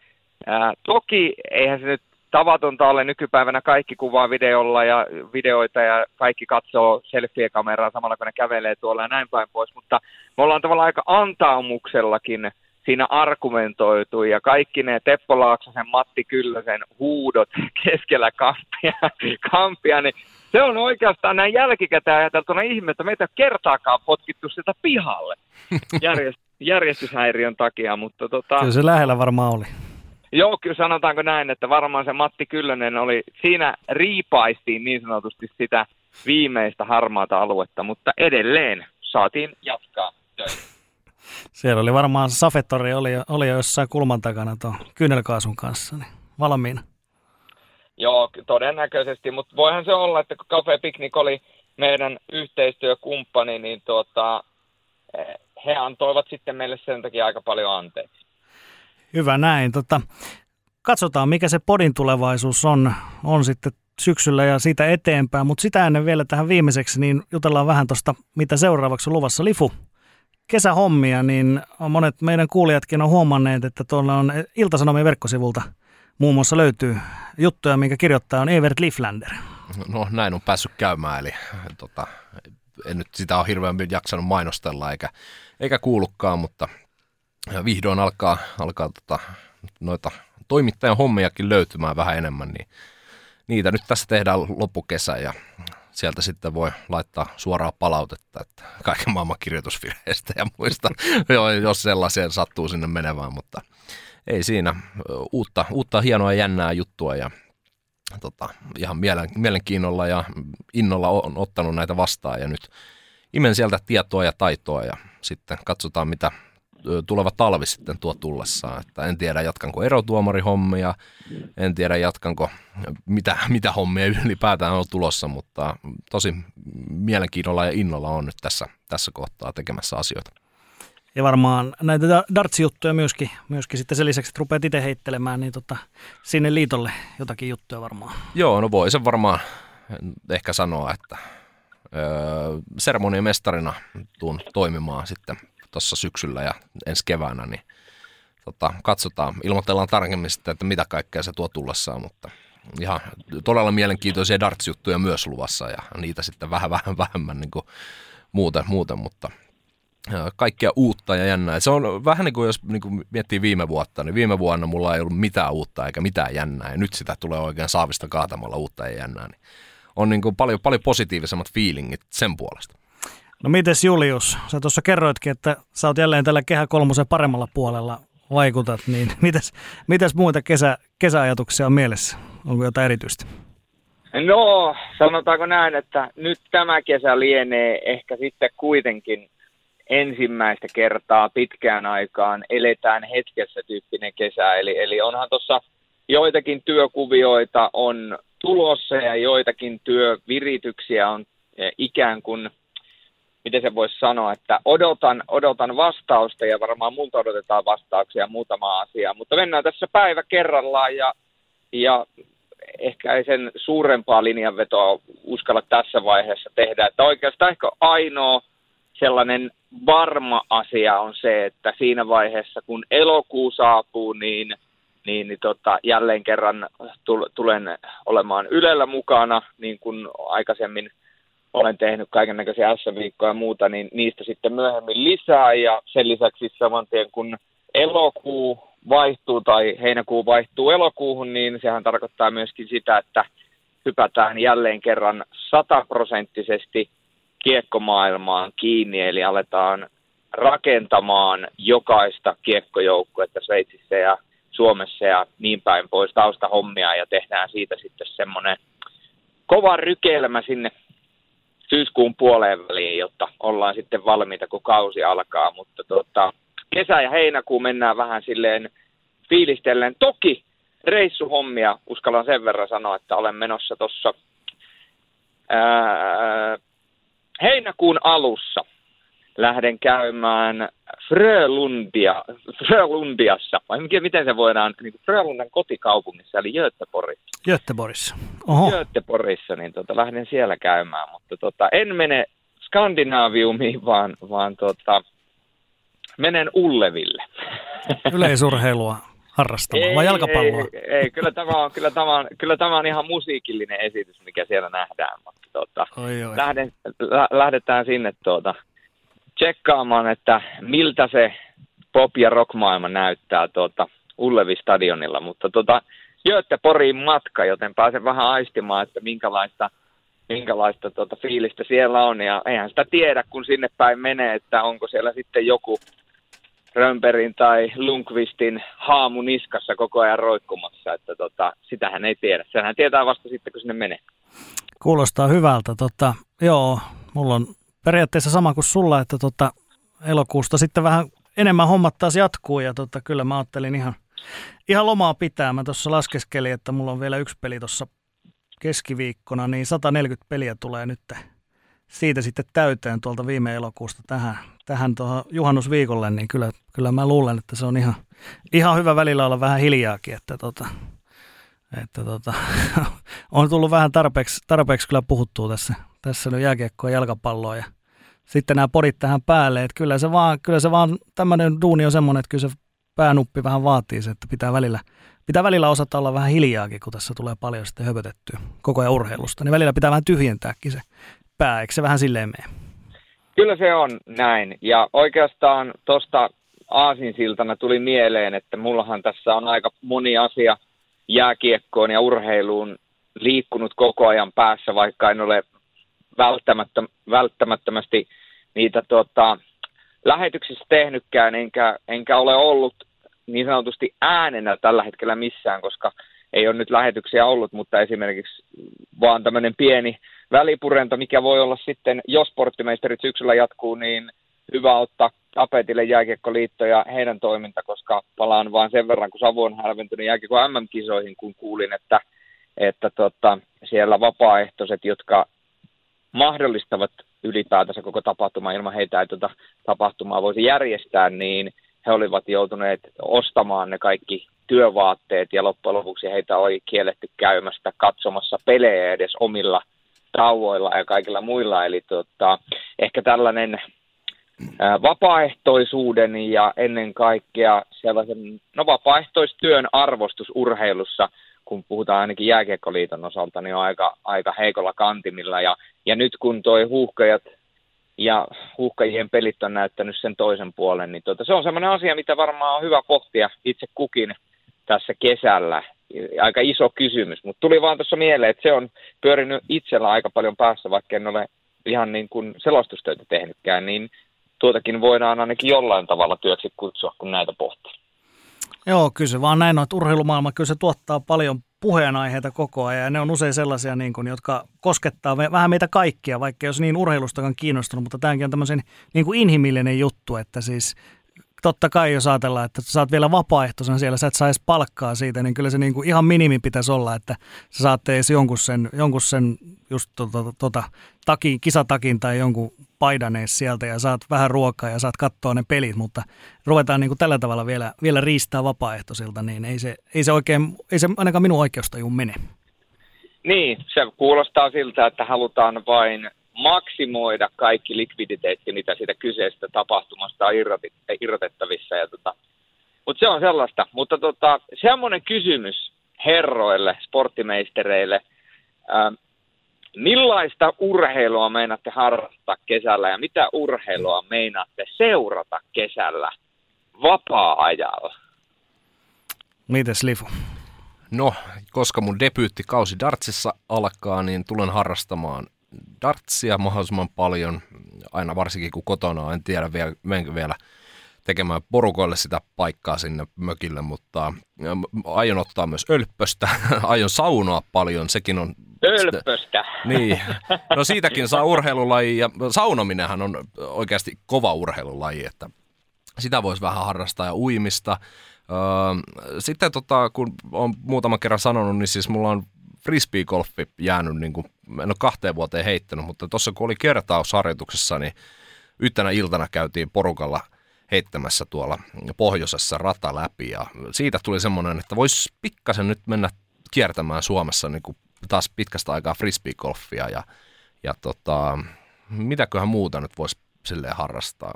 Ää, toki eihän se nyt tavatonta ole nykypäivänä. Kaikki kuvaa videolla ja videoita ja kaikki katsoo selfie-kameraa samalla kun ne kävelee tuolla ja näin päin pois, mutta me ollaan tavallaan aika antaumuksellakin siinä argumentoitu ja kaikki ne Teppo Laaksosen, Matti Kyllösen huudot keskellä kampia, kampia niin se on oikeastaan näin jälkikäteen ajateltuna ihme, että meitä ei kertaakaan potkittu sitä pihalle. *laughs* Järjest- järjestyshäiriön takia, mutta tota... Kyllä se lähellä varmaan oli. Joo, kyllä sanotaanko näin, että varmaan se Matti Kyllönen oli, siinä riipaistiin niin sanotusti sitä viimeistä harmaata aluetta, mutta edelleen saatiin jatkaa töitä. Siellä oli varmaan Safettori oli, oli jo jossain kulman takana tuon kyynelkaasun kanssa, niin valmiina. Joo, todennäköisesti, mutta voihan se olla, että kun Cafe Picnic oli meidän yhteistyökumppani, niin tuota, eh, he antoivat sitten meille sen takia aika paljon anteeksi. Hyvä näin. Tota, katsotaan, mikä se podin tulevaisuus on, on sitten syksyllä ja siitä eteenpäin. Mutta sitä ennen vielä tähän viimeiseksi, niin jutellaan vähän tuosta, mitä seuraavaksi on luvassa. Lifu, kesähommia, niin monet meidän kuulijatkin on huomanneet, että tuolla on Ilta-Sanomien verkkosivulta muun muassa löytyy juttuja, minkä kirjoittaja on Evert Liflander. No näin on päässyt käymään, eli tota, en nyt sitä ole hirveän jaksanut mainostella eikä, eikä kuulukaan, mutta vihdoin alkaa, alkaa tota, noita toimittajan hommiakin löytymään vähän enemmän, niin niitä nyt tässä tehdään loppukesä ja sieltä sitten voi laittaa suoraa palautetta, että kaiken maailman kirjoitusvirheistä ja muista, *laughs* jos sellaiseen sattuu sinne menevään, mutta ei siinä. Uutta, uutta hienoa jännää juttua ja tota, ihan mielen, mielenkiinnolla ja innolla on ottanut näitä vastaan ja nyt imen sieltä tietoa ja taitoa ja sitten katsotaan mitä tuleva talvi sitten tuo tullessaan. Että en tiedä jatkanko erotuomarihommia, en tiedä jatkanko mitä, mitä hommia ylipäätään on tulossa, mutta tosi mielenkiinnolla ja innolla on nyt tässä, tässä kohtaa tekemässä asioita. Ja varmaan näitä darts-juttuja myöskin, myöskin sitten sen lisäksi, että rupeat itse heittelemään, niin tota, sinne liitolle jotakin juttuja varmaan. Joo, no voi sen varmaan ehkä sanoa, että öö, seremoniamestarina tuun toimimaan sitten tuossa syksyllä ja ensi keväänä, niin tota, katsotaan, ilmoitellaan tarkemmin sitten, että mitä kaikkea se tuo tullessaan, mutta ihan todella mielenkiintoisia darts-juttuja myös luvassa ja niitä sitten vähän vähän vähemmän niin kuin muuten, muuten, mutta kaikkea uutta ja jännää. Se on vähän niin kuin jos niin kuin miettii viime vuotta, niin viime vuonna mulla ei ollut mitään uutta eikä mitään jännää ja nyt sitä tulee oikein saavista kaatamalla uutta ja jännää. Niin on niin kuin paljon, paljon positiivisemmat fiilingit sen puolesta. No mites Julius, sä tuossa kerroitkin, että sä oot jälleen tällä Kehä kolmosen paremmalla puolella vaikutat, niin *laughs* mitäs, mitäs muita kesä, kesäajatuksia on mielessä? Onko jotain erityistä? No, sanotaanko näin, että nyt tämä kesä lienee ehkä sitten kuitenkin ensimmäistä kertaa pitkään aikaan eletään hetkessä tyyppinen kesä. Eli, eli onhan tuossa joitakin työkuvioita on tulossa ja joitakin työvirityksiä on eh, ikään kuin, miten se voisi sanoa, että odotan, odotan vastausta ja varmaan multa odotetaan vastauksia muutama asia, mutta mennään tässä päivä kerrallaan ja, ja ehkä ei sen suurempaa linjanvetoa uskalla tässä vaiheessa tehdä, että oikeastaan ehkä ainoa sellainen varma asia on se, että siinä vaiheessa kun elokuu saapuu, niin, niin, niin tota, jälleen kerran tulen olemaan Ylellä mukana, niin kuin aikaisemmin olen tehnyt kaiken näköisiä S-viikkoja ja muuta, niin niistä sitten myöhemmin lisää. Ja sen lisäksi saman tien kun elokuu vaihtuu tai heinäkuu vaihtuu elokuuhun, niin sehän tarkoittaa myöskin sitä, että hypätään jälleen kerran sataprosenttisesti kiekkomaailmaan kiinni, eli aletaan rakentamaan jokaista kiekkojoukkuetta Sveitsissä ja Suomessa ja niin päin pois taustahommia ja tehdään siitä sitten semmoinen kova rykelmä sinne syyskuun puoleen väliin, jotta ollaan sitten valmiita, kun kausi alkaa. Mutta tota, kesä ja heinäkuu mennään vähän silleen fiilistellen. Toki reissuhommia, uskallan sen verran sanoa, että olen menossa tuossa heinäkuun alussa lähden käymään Frölundia, Frölundiassa, vai miten se voidaan, niin kuin Frölundan kotikaupungissa, eli Göteborgissa. Göteborgissa. Oho. Göteborgissa, niin tota, lähden siellä käymään, mutta tota, en mene Skandinaaviumiin, vaan, vaan tota, menen Ulleville. Yleisurheilua harrastamaan, vai jalkapalloa? Ei, ei, kyllä, tämä on, kyllä, tämä on, kyllä tämä on ihan musiikillinen esitys, mikä siellä nähdään. Mutta, tuota, oi, oi. Lähden, lä, lähdetään sinne tuota, tsekkaamaan, että miltä se pop- ja rockmaailma näyttää tuota, Ullevi-stadionilla. Mutta tuota, Göteporiin matka, joten pääsen vähän aistimaan, että minkälaista, minkälaista tuota fiilistä siellä on. Ja eihän sitä tiedä, kun sinne päin menee, että onko siellä sitten joku Römperin tai Lundqvistin haamu niskassa koko ajan roikkumassa, että tota, sitähän ei tiedä. Sehän tietää vasta sitten, kun sinne menee. Kuulostaa hyvältä. Tota, joo, mulla on periaatteessa sama kuin sulla, että tota, elokuusta sitten vähän enemmän hommat taas jatkuu ja tota, kyllä mä ajattelin ihan, ihan lomaa pitää. Mä tuossa laskeskelin, että mulla on vielä yksi peli tuossa keskiviikkona, niin 140 peliä tulee nyt siitä sitten täyteen tuolta viime elokuusta tähän, tähän tuohon juhannusviikolle, niin kyllä, kyllä mä luulen, että se on ihan, ihan hyvä välillä olla vähän hiljaakin, että tota, että tota, *laughs* on tullut vähän tarpeeksi, tarpeeksi kyllä puhuttua tässä, tässä nyt jääkiekkoa ja jalkapalloa ja sitten nämä podit tähän päälle, että kyllä se vaan, kyllä se vaan tämmöinen duuni on semmoinen, että kyllä se päänuppi vähän vaatii se, että pitää välillä, pitää välillä osata olla vähän hiljaakin, kun tässä tulee paljon sitten höpötettyä koko ajan urheilusta, niin välillä pitää vähän tyhjentääkin se pää, eikö se vähän silleen mene? Kyllä se on näin, ja oikeastaan tuosta aasinsiltana tuli mieleen, että mullahan tässä on aika moni asia jääkiekkoon ja urheiluun liikkunut koko ajan päässä, vaikka en ole välttämättä, välttämättömästi niitä tota, lähetyksissä tehnytkään, enkä, enkä ole ollut niin sanotusti äänenä tällä hetkellä missään, koska ei ole nyt lähetyksiä ollut, mutta esimerkiksi vaan tämmöinen pieni välipurento, mikä voi olla sitten, jos sporttimeisterit syksyllä jatkuu, niin hyvä ottaa tapetille jääkiekkoliitto ja heidän toiminta, koska palaan vain sen verran, kun Savu on hälventynyt jääkiekko MM-kisoihin, kun kuulin, että, että tota, siellä vapaaehtoiset, jotka mahdollistavat ylipäätänsä koko tapahtuma, ilman heitä ei tuota tapahtumaa voisi järjestää, niin he olivat joutuneet ostamaan ne kaikki työvaatteet ja loppujen lopuksi heitä oli kielletty käymästä katsomassa pelejä edes omilla tauoilla ja kaikilla muilla. Eli tota, ehkä tällainen vapaaehtoisuuden ja ennen kaikkea sellaisen no, vapaaehtoistyön arvostus urheilussa – kun puhutaan ainakin jääkiekkoliiton osalta, niin on aika, aika heikolla kantimilla. Ja, ja nyt kun toi huuhkajat ja huuhkajien pelit on näyttänyt sen toisen puolen, niin tuota, se on sellainen asia, mitä varmaan on hyvä pohtia itse kukin tässä kesällä. Aika iso kysymys, mutta tuli vaan tuossa mieleen, että se on pyörinyt itsellä aika paljon päässä, vaikka en ole ihan niin kuin selostustöitä tehnytkään, niin tuotakin voidaan ainakin jollain tavalla työksi kutsua, kun näitä pohtii. Joo, kyllä se vaan näin on, että urheilumaailma kyllä se tuottaa paljon puheenaiheita koko ajan ja ne on usein sellaisia, niin kuin, jotka koskettaa vähän meitä kaikkia, vaikka jos niin urheilustakaan kiinnostunut, mutta tämäkin on tämmöisen niin kuin inhimillinen juttu, että siis totta kai jos ajatellaan, että sä saat vielä vapaaehtoisena siellä, sä et saa edes palkkaa siitä, niin kyllä se niin kuin ihan minimi pitäisi olla, että sä saatte edes jonkun sen, jonkun sen just tota, tota, takin, kisatakin tai jonkun paidanees sieltä ja saat vähän ruokaa ja saat katsoa ne pelit, mutta ruvetaan niin kuin tällä tavalla vielä, vielä riistää vapaaehtoisilta, niin ei se, ei se oikein, ei se ainakaan minun oikeustajuun mene. Niin, se kuulostaa siltä, että halutaan vain maksimoida kaikki likviditeetti, mitä siitä kyseisestä tapahtumasta on irrotettavissa. Ja tota, mutta se on sellaista. Mutta tota, semmoinen kysymys herroille, sporttimeistereille. Ää, millaista urheilua meinaatte harrastaa kesällä ja mitä urheilua meinaatte seurata kesällä vapaa-ajalla? Mites Lifu? No, koska mun debyyttikausi dartsissa alkaa, niin tulen harrastamaan dartsia mahdollisimman paljon, aina varsinkin kun kotona on, en tiedä vielä, menkö vielä tekemään porukoille sitä paikkaa sinne mökille, mutta aion ottaa myös ölppöstä, *laughs* aion saunoa paljon, sekin on... Ölppöstä! *laughs* Niin, no siitäkin saa urheilulaji, ja saunominenhan on oikeasti kova urheilulaji, että sitä voisi vähän harrastaa ja uimista. Sitten tota, kun olen muutaman kerran sanonut, niin siis mulla on frisbee-golfi jäänyt, niin kuin, en ole kahteen vuoteen heittänyt, mutta tuossa kun oli kertausharjoituksessa, niin yhtenä iltana käytiin porukalla heittämässä tuolla pohjoisessa rata läpi ja siitä tuli semmoinen, että voisi pikkasen nyt mennä kiertämään Suomessa niin kuin taas pitkästä aikaa frisbee-golfia ja, ja tota, mitäköhän muuta nyt voisi silleen harrastaa.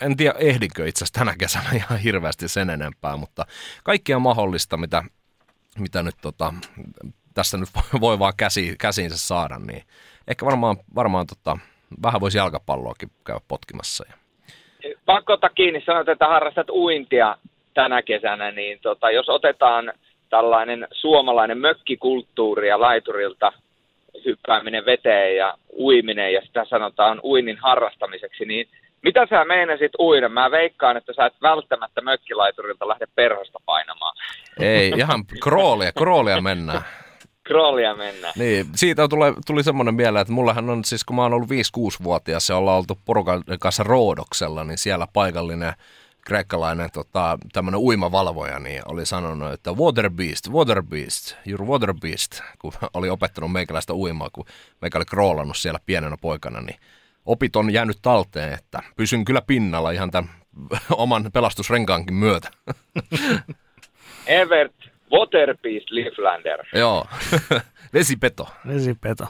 En tiedä, ehdinkö itse asiassa tänä kesänä ihan hirveästi sen enempää, mutta kaikkia mahdollista, mitä, mitä nyt tota, tässä nyt *laughs* voi vaan käsi, käsiinsä saada, niin ehkä varmaan, varmaan tota, vähän voisi jalkapalloakin käydä potkimassa. Pakko ottaa kiinni, sanoit, että harrastat uintia tänä kesänä, niin tota, jos otetaan tällainen suomalainen mökkikulttuuri ja laiturilta hyppääminen veteen ja uiminen, ja sitä sanotaan uinnin harrastamiseksi, niin mitä sä meinasit uida? Mä veikkaan, että sä et välttämättä mökkilaiturilta lähde perhosta painamaan. Ei, ihan kroolia, kroolia mennään. Kroolia mennään. Niin, siitä tuli, tuli semmoinen mieleen, että mullahan on siis, kun mä oon ollut 5-6-vuotias ja ollaan oltu porukan kanssa Roodoksella, niin siellä paikallinen kreikkalainen tota, tämmöinen uimavalvoja niin oli sanonut, että water beast, water beast, you're water beast, kun oli opettanut meikäläistä uimaa, kun meikä oli kroolannut siellä pienenä poikana, niin opit on jäänyt talteen, että pysyn kyllä pinnalla ihan tämän *laughs* oman pelastusrenkaankin myötä. *laughs* Evert Waterbeast Leaflander. Joo, *laughs* vesipeto. Vesipeto.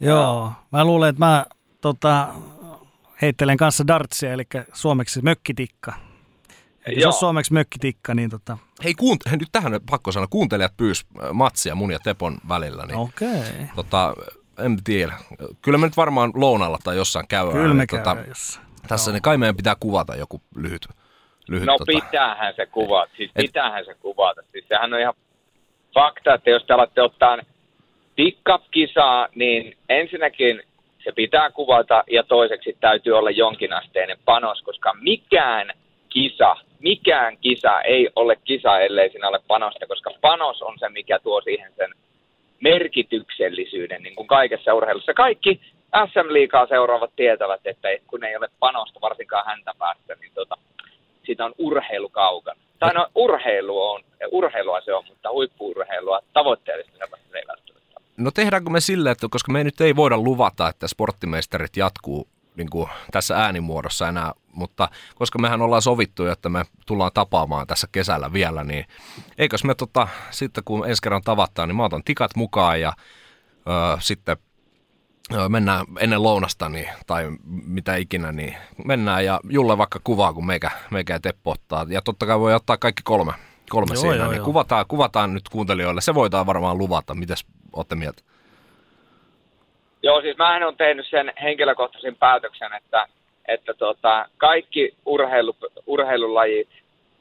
Joo, mä luulen, että mä tota, heittelen kanssa dartsia, eli suomeksi mökkitikka. Eli jos on suomeksi mökkitikka, niin tota... Hei, kuunt- nyt tähän pakko sanoa, kuuntelijat pyys äh, matsia mun ja Tepon välillä. Niin, Okei. Okay. Tota, en tiedä. Kyllä me nyt varmaan lounalla tai jossain käydään. Kyllä me käydään tota, jossain. Tässä niin kai meidän pitää kuvata joku lyhyt. lyhyt No tota, pitäähän se kuvata, siis Et- pitäähän se kuvata. Siis sehän on ihan fakta, että jos te alatte ottaa pick-up-kisaa, niin ensinnäkin se pitää kuvata ja toiseksi täytyy olla jonkinasteinen panos, koska mikään kisa, mikään kisa ei ole kisa, ellei siinä ole panosta, koska panos on se, mikä tuo siihen sen merkityksellisyyden, niin kuin kaikessa urheilussa. Kaikki SM-liikaa seuraavat tietävät, että kun ei ole panosta, varsinkaan häntä päästä, niin tota, siitä on urheilu kaukana. Tai no urheilu on, urheilua se on, mutta huippuurheilua tavoitteellista sellaista se ei välttämättä. No tehdäänkö me silleen, että koska me nyt ei voida luvata, että sporttimeisterit jatkuu niin kuin tässä äänimuodossa enää, mutta koska mehän ollaan sovittu, että me tullaan tapaamaan tässä kesällä vielä, niin eikös me tota, sitten kun ensi kerran tavataan, niin mä otan tikat mukaan ja ö, sitten ö, mennään ennen lounasta niin, tai mitä ikinä, niin mennään ja Julle vaikka kuvaa, kun meikä, meikä ja Teppo ottaa. Ja totta kai voi ottaa kaikki kolme, kolme Joo, siinä, joo, niin joo. Kuvataan, kuvataan nyt kuuntelijoille. Se voidaan varmaan luvata. Mites olette mieltä? Joo, siis mähän on tehnyt sen henkilökohtaisen päätöksen, että, että tota, kaikki urheilu, urheilulajit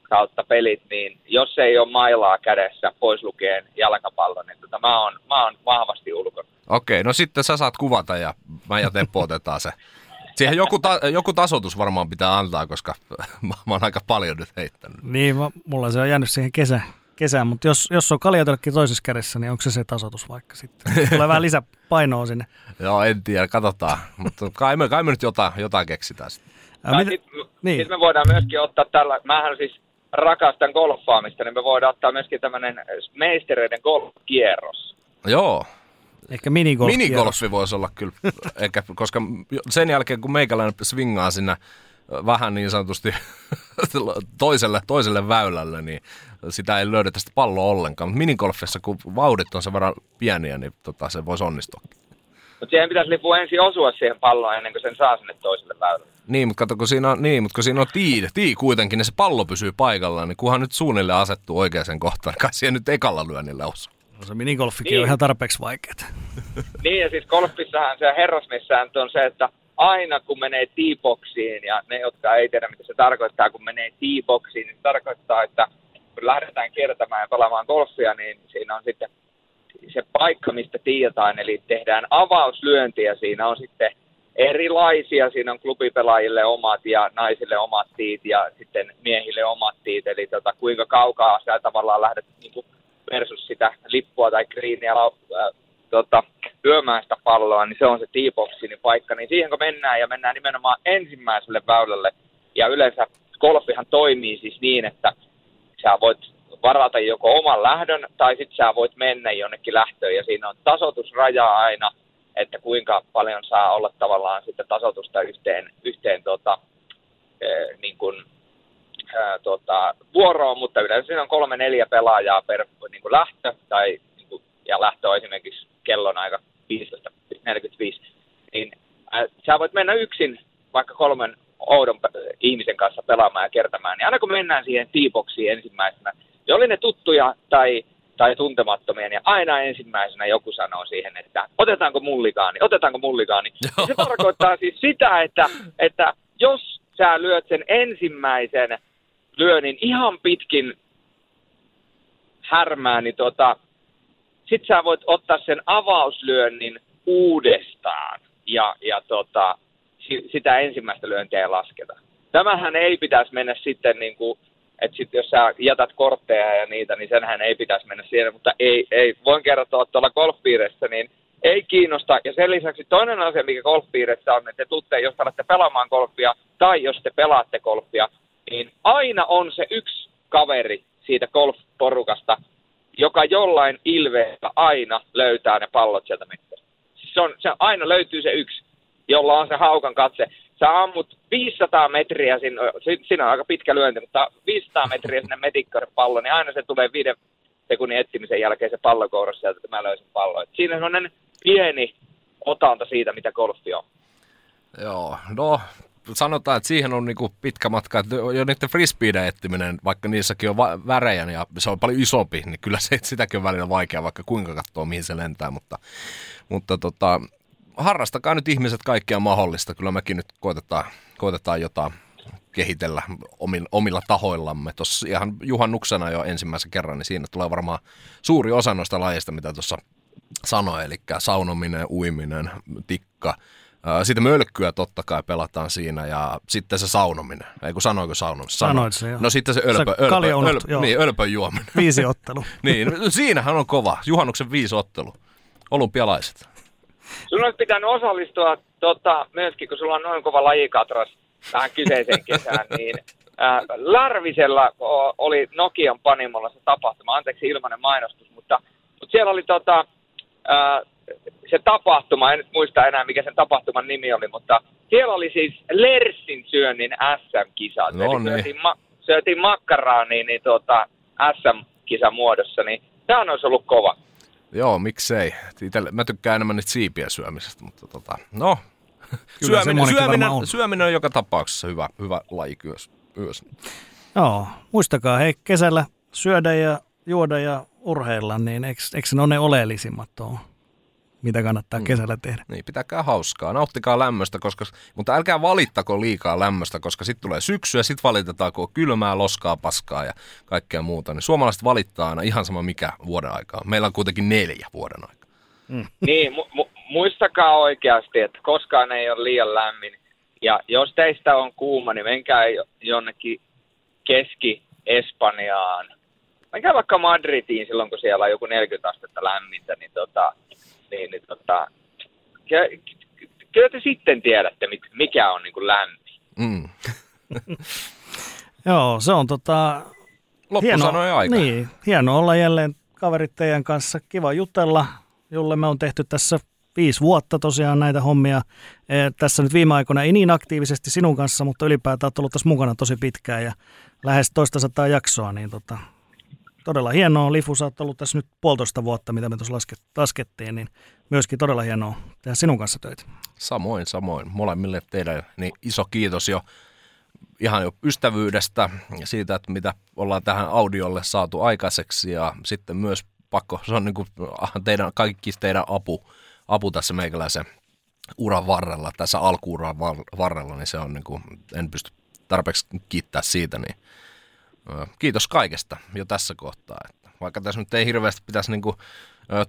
kautta pelit, niin jos ei ole mailaa kädessä, pois lukien jalkapallo, niin tota, mä, oon, mä oon vahvasti ulkona. Okei, no sitten sä saat kuvata ja mä ja Teppo otetaan se. Siihen joku, ta- joku tasoitus varmaan pitää antaa, koska *laughs* mä oon aika paljon nyt heittänyt. Niin, mä, mulla se on jäänyt siihen kesä, kesään, mutta jos, jos on kaljatölkki toisessa kädessä, niin onko se se tasoitus vaikka sitten? Tulee vähän lisäpainoa sinne. *laughs* Joo, en tiedä, katsotaan. Mutta kai me, kai me nyt jotain, jotain keksitään sitten. Tai mit- niin. niin. sit me voidaan myöskin ottaa tällä, mähän siis rakastan golfaamista, niin me voidaan ottaa myöskin tämmöinen meistereiden golfkierros. Joo, Ehkä minigolf. minigolfi voisi olla kyllä, ehkä, koska sen jälkeen kun meikäläinen swingaa sinne vähän niin sanotusti *laughs* toiselle, toiselle väylälle, niin sitä ei löydetä sitä palloa ollenkaan. Mutta minigolfissa, kun vauhdit on sen verran pieniä, niin tota, se voisi onnistua. Mutta siihen pitäisi lipua ensin osua siihen palloon ennen kuin sen saa sinne toiselle väylälle. Niin, mutta kato, kun siinä on, niin, mutta kun siinä on tii, tii kuitenkin, niin se pallo pysyy paikallaan, niin kunhan nyt suunnilleen asettuu oikeaan kohtaan, niin kai siihen nyt ekalla lyönnillä osuu. No se minigolfikin Niin. on ihan tarpeeksi vaikeaa. Niin, ja siis golfissahan se herrasmissääntö on se, että aina kun menee T-boxiin, ja ne, jotka ei tiedä, mitä se tarkoittaa, kun menee T-boxiin, niin se tarkoittaa, että kun lähdetään kiertämään ja pelaamaan golfia, niin siinä on sitten se paikka, mistä tiijataan, eli tehdään avauslyönti, ja siinä on sitten erilaisia, siinä on klubipelaajille omat ja naisille omat tiit ja sitten miehille omat tiit, eli tota, kuinka kaukaa sä tavallaan lähdet niin kuin versus sitä lippua tai kriiniä tota, lyömään sitä palloa, niin se on se T-boxin paikka. Niin siihen kun mennään ja mennään nimenomaan ensimmäiselle väylälle, ja yleensä golfihan toimii siis niin, että sä voit varata joko oman lähdön, tai sitten sä voit mennä jonnekin lähtöön, ja siinä on tasotusraja aina, että kuinka paljon saa olla tavallaan sitten tasotusta yhteen, yhteen tota, eh, niin kuin, ää, tota, vuoroon, mutta yleensä siinä on kolme neljä pelaajaa per niin kuin lähtö, tai, niin kuin, ja lähtö on esimerkiksi kellon aika 15.45, niin ää, sä voit mennä yksin vaikka kolmen oudon ihmisen kanssa pelaamaan ja kertämään, niin aina kun mennään siihen T-boxiin ensimmäisenä, niin oli ne tuttuja tai, tai tuntemattomia, niin aina ensimmäisenä joku sanoo siihen, että otetaanko mullikaani, otetaanko mullikaani. Ja se tarkoittaa siis sitä, että, että jos sä lyöt sen ensimmäisen lyönnin ihan pitkin härmää, niin tota, sit sä voit ottaa sen avauslyönnin uudestaan ja, ja tota, si- sitä ensimmäistä lyöntiä ei lasketa. Tämähän ei pitäisi mennä sitten niin kuin, että sit jos sä jätät kortteja ja niitä, niin senhän ei pitäisi mennä siihen, mutta ei, ei voin kertoa tuolla golfpiirissä, niin ei kiinnosta. Ja sen lisäksi toinen asia, mikä golfpiirissä on, että te tutte, jos te alatte pelaamaan golfia, tai jos te pelaatte golfia, niin aina on se yksi kaveri siitä golfporukasta, joka jollain ilveellä aina löytää ne pallot sieltä metsästä. Se, on, se aina löytyy se yksi, jolla on se haukan katse. Sä ammut 500 metriä, sinne, siinä on aika pitkä lyönti, mutta 500 metriä sinne metikkaripallo, niin aina se tulee viiden sekunnin etsimisen jälkeen se pallokourassa sieltä, että mä löysin pallon. Et siinä on pieni otanta siitä, mitä golfi on. Joo, no sanotaan, että siihen on niinku pitkä matka, että jo niiden frisbeiden etsiminen, vaikka niissäkin on va- värejä ja se on paljon isompi, niin kyllä se, *laughs* sitäkin on välillä vaikea, vaikka kuinka katsoo, mihin se lentää, mutta, mutta tota, harrastakaa nyt ihmiset kaikkia mahdollista, kyllä mekin nyt koitetaan, koitetaan jotain kehitellä omilla, omilla tahoillamme. Tuossa ihan juhannuksena jo ensimmäisen kerran, niin siinä tulee varmaan suuri osa noista lajeista, mitä tuossa sanoi, eli saunominen, uiminen, tikka, sitten mölkkyä totta kai pelataan siinä ja sitten se saunominen. Ei kun sanoiko saunominen? Sano. Sanoit se joo. No sitten se ölpö, se ölpö, ölpö, ölpö, niin, ölpön juominen. Viisi ottelu. *laughs* niin, no siinähän on kova. Juhannuksen viisi ottelu. Olympialaiset. Sun olisi pitänyt osallistua tota, myöskin, kun sulla on noin kova lajikatras tähän kyseiseen kesään, *laughs* niin äh, Lärvisellä oli Nokian panimolla se tapahtuma, anteeksi ilmainen mainostus, mutta, mutta siellä oli tota, äh, se tapahtuma, en nyt muista enää mikä sen tapahtuman nimi oli, mutta siellä oli siis Lersin syönnin SM-kisat. No Eli niin. syötiin, ma- syötiin makkaraa niin, niin tuota, SM-kisan muodossa, niin tämä olisi ollut kova. Joo, miksei. Itelle, mä tykkään enemmän niitä siipien syömisestä, mutta tota, no, syöminen, syöminen, on. syöminen on joka tapauksessa hyvä, hyvä laji myös. Joo, muistakaa hei kesällä syödä ja juoda ja urheilla, niin eikö, eikö ne ole ne oleellisimmat ole? Mitä kannattaa mm. kesällä tehdä. Niin, pitäkää hauskaa, nauttikaa lämmöstä, koska, mutta älkää valittako liikaa lämmöstä, koska sitten tulee syksy ja sitten valitetaan, kun on kylmää, loskaa, paskaa ja kaikkea muuta. Niin suomalaiset valittaa aina ihan sama mikä vuoden aikaa. Meillä on kuitenkin neljä vuoden aikaa. Mm. Niin, mu- mu- muistakaa oikeasti, että koskaan ei ole liian lämmin. Ja jos teistä on kuuma, niin menkää jonnekin Keski-Espanjaan. Menkää vaikka Madridiin silloin, kun siellä on joku 40 astetta lämmintä, niin tota, niin, niin tota, kyllä te sitten tiedätte, mikä on niin kuin lämmin. Mm. *laughs* Joo, se on tota, hieno, aika. Niin, hieno olla jälleen kaverit teidän kanssa. Kiva jutella, jolle me on tehty tässä viisi vuotta tosiaan näitä hommia. E, tässä nyt viime aikoina ei niin aktiivisesti sinun kanssa, mutta ylipäätään olet ollut tässä mukana tosi pitkään ja lähes toista sataa jaksoa, niin tota, todella hienoa. Lifu, sä oot ollut tässä nyt puolitoista vuotta, mitä me tuossa laskettiin, niin myöskin todella hienoa tehdä sinun kanssa töitä. Samoin, samoin. Molemmille teidän niin iso kiitos jo ihan jo ystävyydestä ja siitä, että mitä ollaan tähän audiolle saatu aikaiseksi ja sitten myös pakko, se on niin kuin teidän, kaikki teidän apu, apu tässä meikäläisen uran varrella, tässä alkuuran varrella, niin se on niin kuin, en pysty tarpeeksi kiittää siitä, niin kiitos kaikesta jo tässä kohtaa. Että vaikka tässä nyt ei hirveästi pitäisi niin kuin,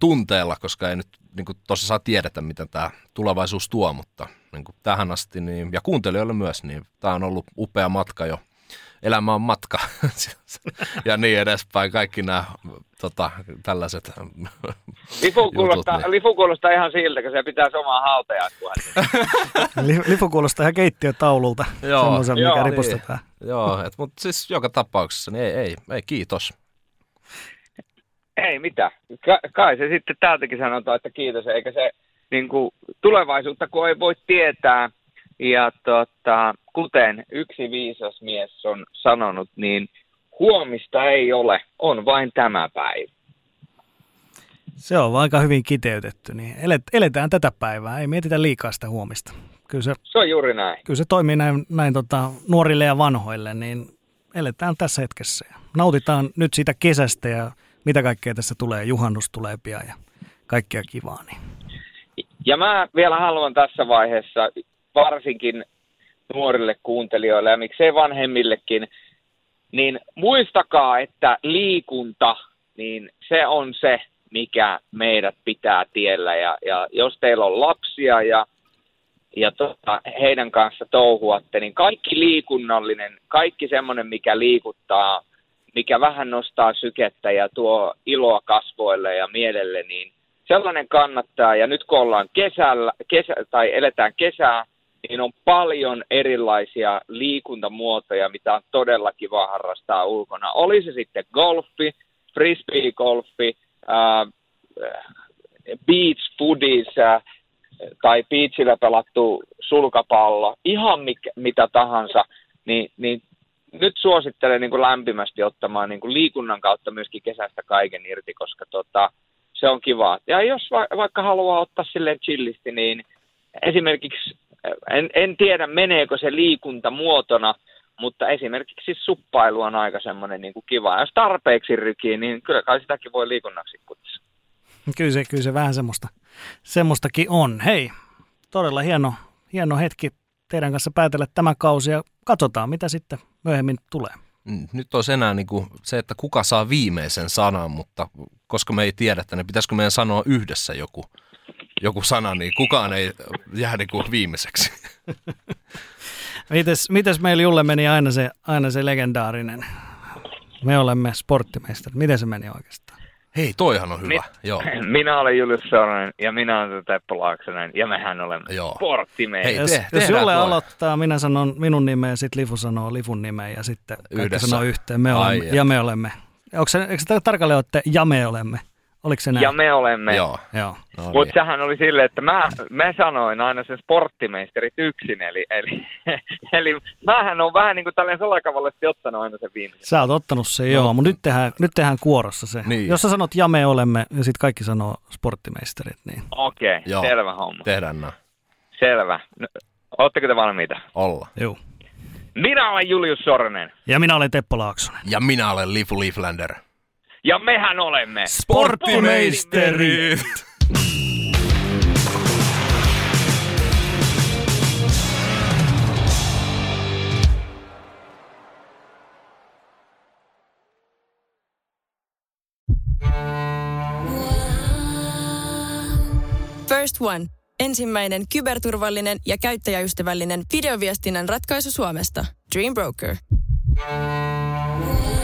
tunteella, koska ei nyt niin kuin, tiedetä, mitä tämä tulevaisuus tuo, mutta niin kuin tähän asti, niin, ja kuuntelijoille myös, niin tämä on ollut upea matka jo elämä on matka *laughs* ja niin edespäin. Kaikki nämä tota, tällaiset Lifu kuulostaa, jutut, niin. lifu kuulostaa ihan siltä, kun se pitää omaa hautajaa. *laughs* lifu kuulostaa ihan keittiötaululta, Joo. semmoisen, mikä Joo, ripustetaan. Niin. Joo, et, mutta siis joka tapauksessa, niin ei, ei, ei kiitos. Ei mitään. Ka- kai se sitten täältäkin sanotaan, että kiitos, eikä se niin kuin, tulevaisuutta, kun ei voi tietää, ja tota, kuten yksi viisas mies on sanonut, niin huomista ei ole, on vain tämä päivä. Se on aika hyvin kiteytetty. Niin eletään tätä päivää, ei mietitä liikaa sitä huomista. Kyllä se, se on juuri näin. Kyllä se toimii näin, näin tota, nuorille ja vanhoille, niin eletään tässä hetkessä. Ja nautitaan nyt siitä kesästä ja mitä kaikkea tässä tulee. Juhannus tulee pian ja kaikkea kivaa. Niin. Ja mä vielä haluan tässä vaiheessa varsinkin nuorille kuuntelijoille ja miksei vanhemmillekin, niin muistakaa, että liikunta, niin se on se, mikä meidät pitää tiellä. Ja, ja jos teillä on lapsia ja, ja tota, heidän kanssa touhuatte, niin kaikki liikunnallinen, kaikki semmoinen, mikä liikuttaa, mikä vähän nostaa sykettä ja tuo iloa kasvoille ja mielelle, niin sellainen kannattaa. Ja nyt kun ollaan kesällä, kesä, tai eletään kesää, niin on paljon erilaisia liikuntamuotoja, mitä on todella kiva harrastaa ulkona. Oli se sitten golfi, frisbee-golfi, äh, beach foodies äh, tai beachillä pelattu sulkapallo, ihan mikä, mitä tahansa, niin, niin nyt suosittelen niin kuin lämpimästi ottamaan niin kuin liikunnan kautta myöskin kesästä kaiken irti, koska tota, se on kiva. Ja jos va- vaikka haluaa ottaa silleen chillisti, niin esimerkiksi, en, en tiedä meneekö se liikunta muotona, mutta esimerkiksi suppailu on aika semmoinen niin kuin kiva. Jos tarpeeksi rykii, niin kyllä kai sitäkin voi liikunnaksi kutsua. Kyllä se, kyllä se vähän semmoista, semmoistakin on. Hei, todella hieno, hieno hetki teidän kanssa päätellä tämä kausi ja katsotaan, mitä sitten myöhemmin tulee. Mm, nyt olisi enää niin kuin se, että kuka saa viimeisen sanan, mutta koska me ei tiedä, että ne pitäisikö meidän sanoa yhdessä joku, joku sana, niin kukaan ei jää niin kuin viimeiseksi. *laughs* mites, mites meillä Julle meni aina se, aina se legendaarinen? Me olemme sporttimeisterit. Miten se meni oikeastaan? Hei, toihan on hyvä. Mi- Joo. *clears throat* Minä olen Julius Soronen ja minä olen Teppo Laaksonen ja mehän olemme Joo. sporttimeisterit. Jos, te, jos Julle aloittaa, minä sanon minun nimeä ja sitten Lifu sanoo Lifun nimeä ja sitten kaikki sanoo yhteen. Me olemme, ja me olemme. Onko se, eikö se tarkalleen olette ja me olemme? Oliko se näin? Ja me olemme. Joo. Joo. No Mutta niin. sehän oli silleen, että mä, mä sanoin aina sen sporttimeisterit yksin, eli, eli, *laughs* eli mähän on vähän niin kuin tällainen salakavallisesti ottanut aina sen viimeisen. Sä oot ottanut se, no. joo, mutta nyt tehdään, nyt tehdään kuorossa se. Niin. Jos sä sanot ja me olemme, ja sitten kaikki sanoo sporttimeisterit, niin... Okei, okay, selvä homma. Tehdään näin. Selvä. No, ootteko te valmiita? Olla. Joo. Minä olen Julius Sornen. Ja minä olen Teppo Laaksonen. Ja minä olen Lifu Leaflander. Ja mehän olemme sporttimeisterit. First One. Ensimmäinen kyberturvallinen ja käyttäjäystävällinen videoviestinnän ratkaisu Suomesta. Dream Broker. Yeah.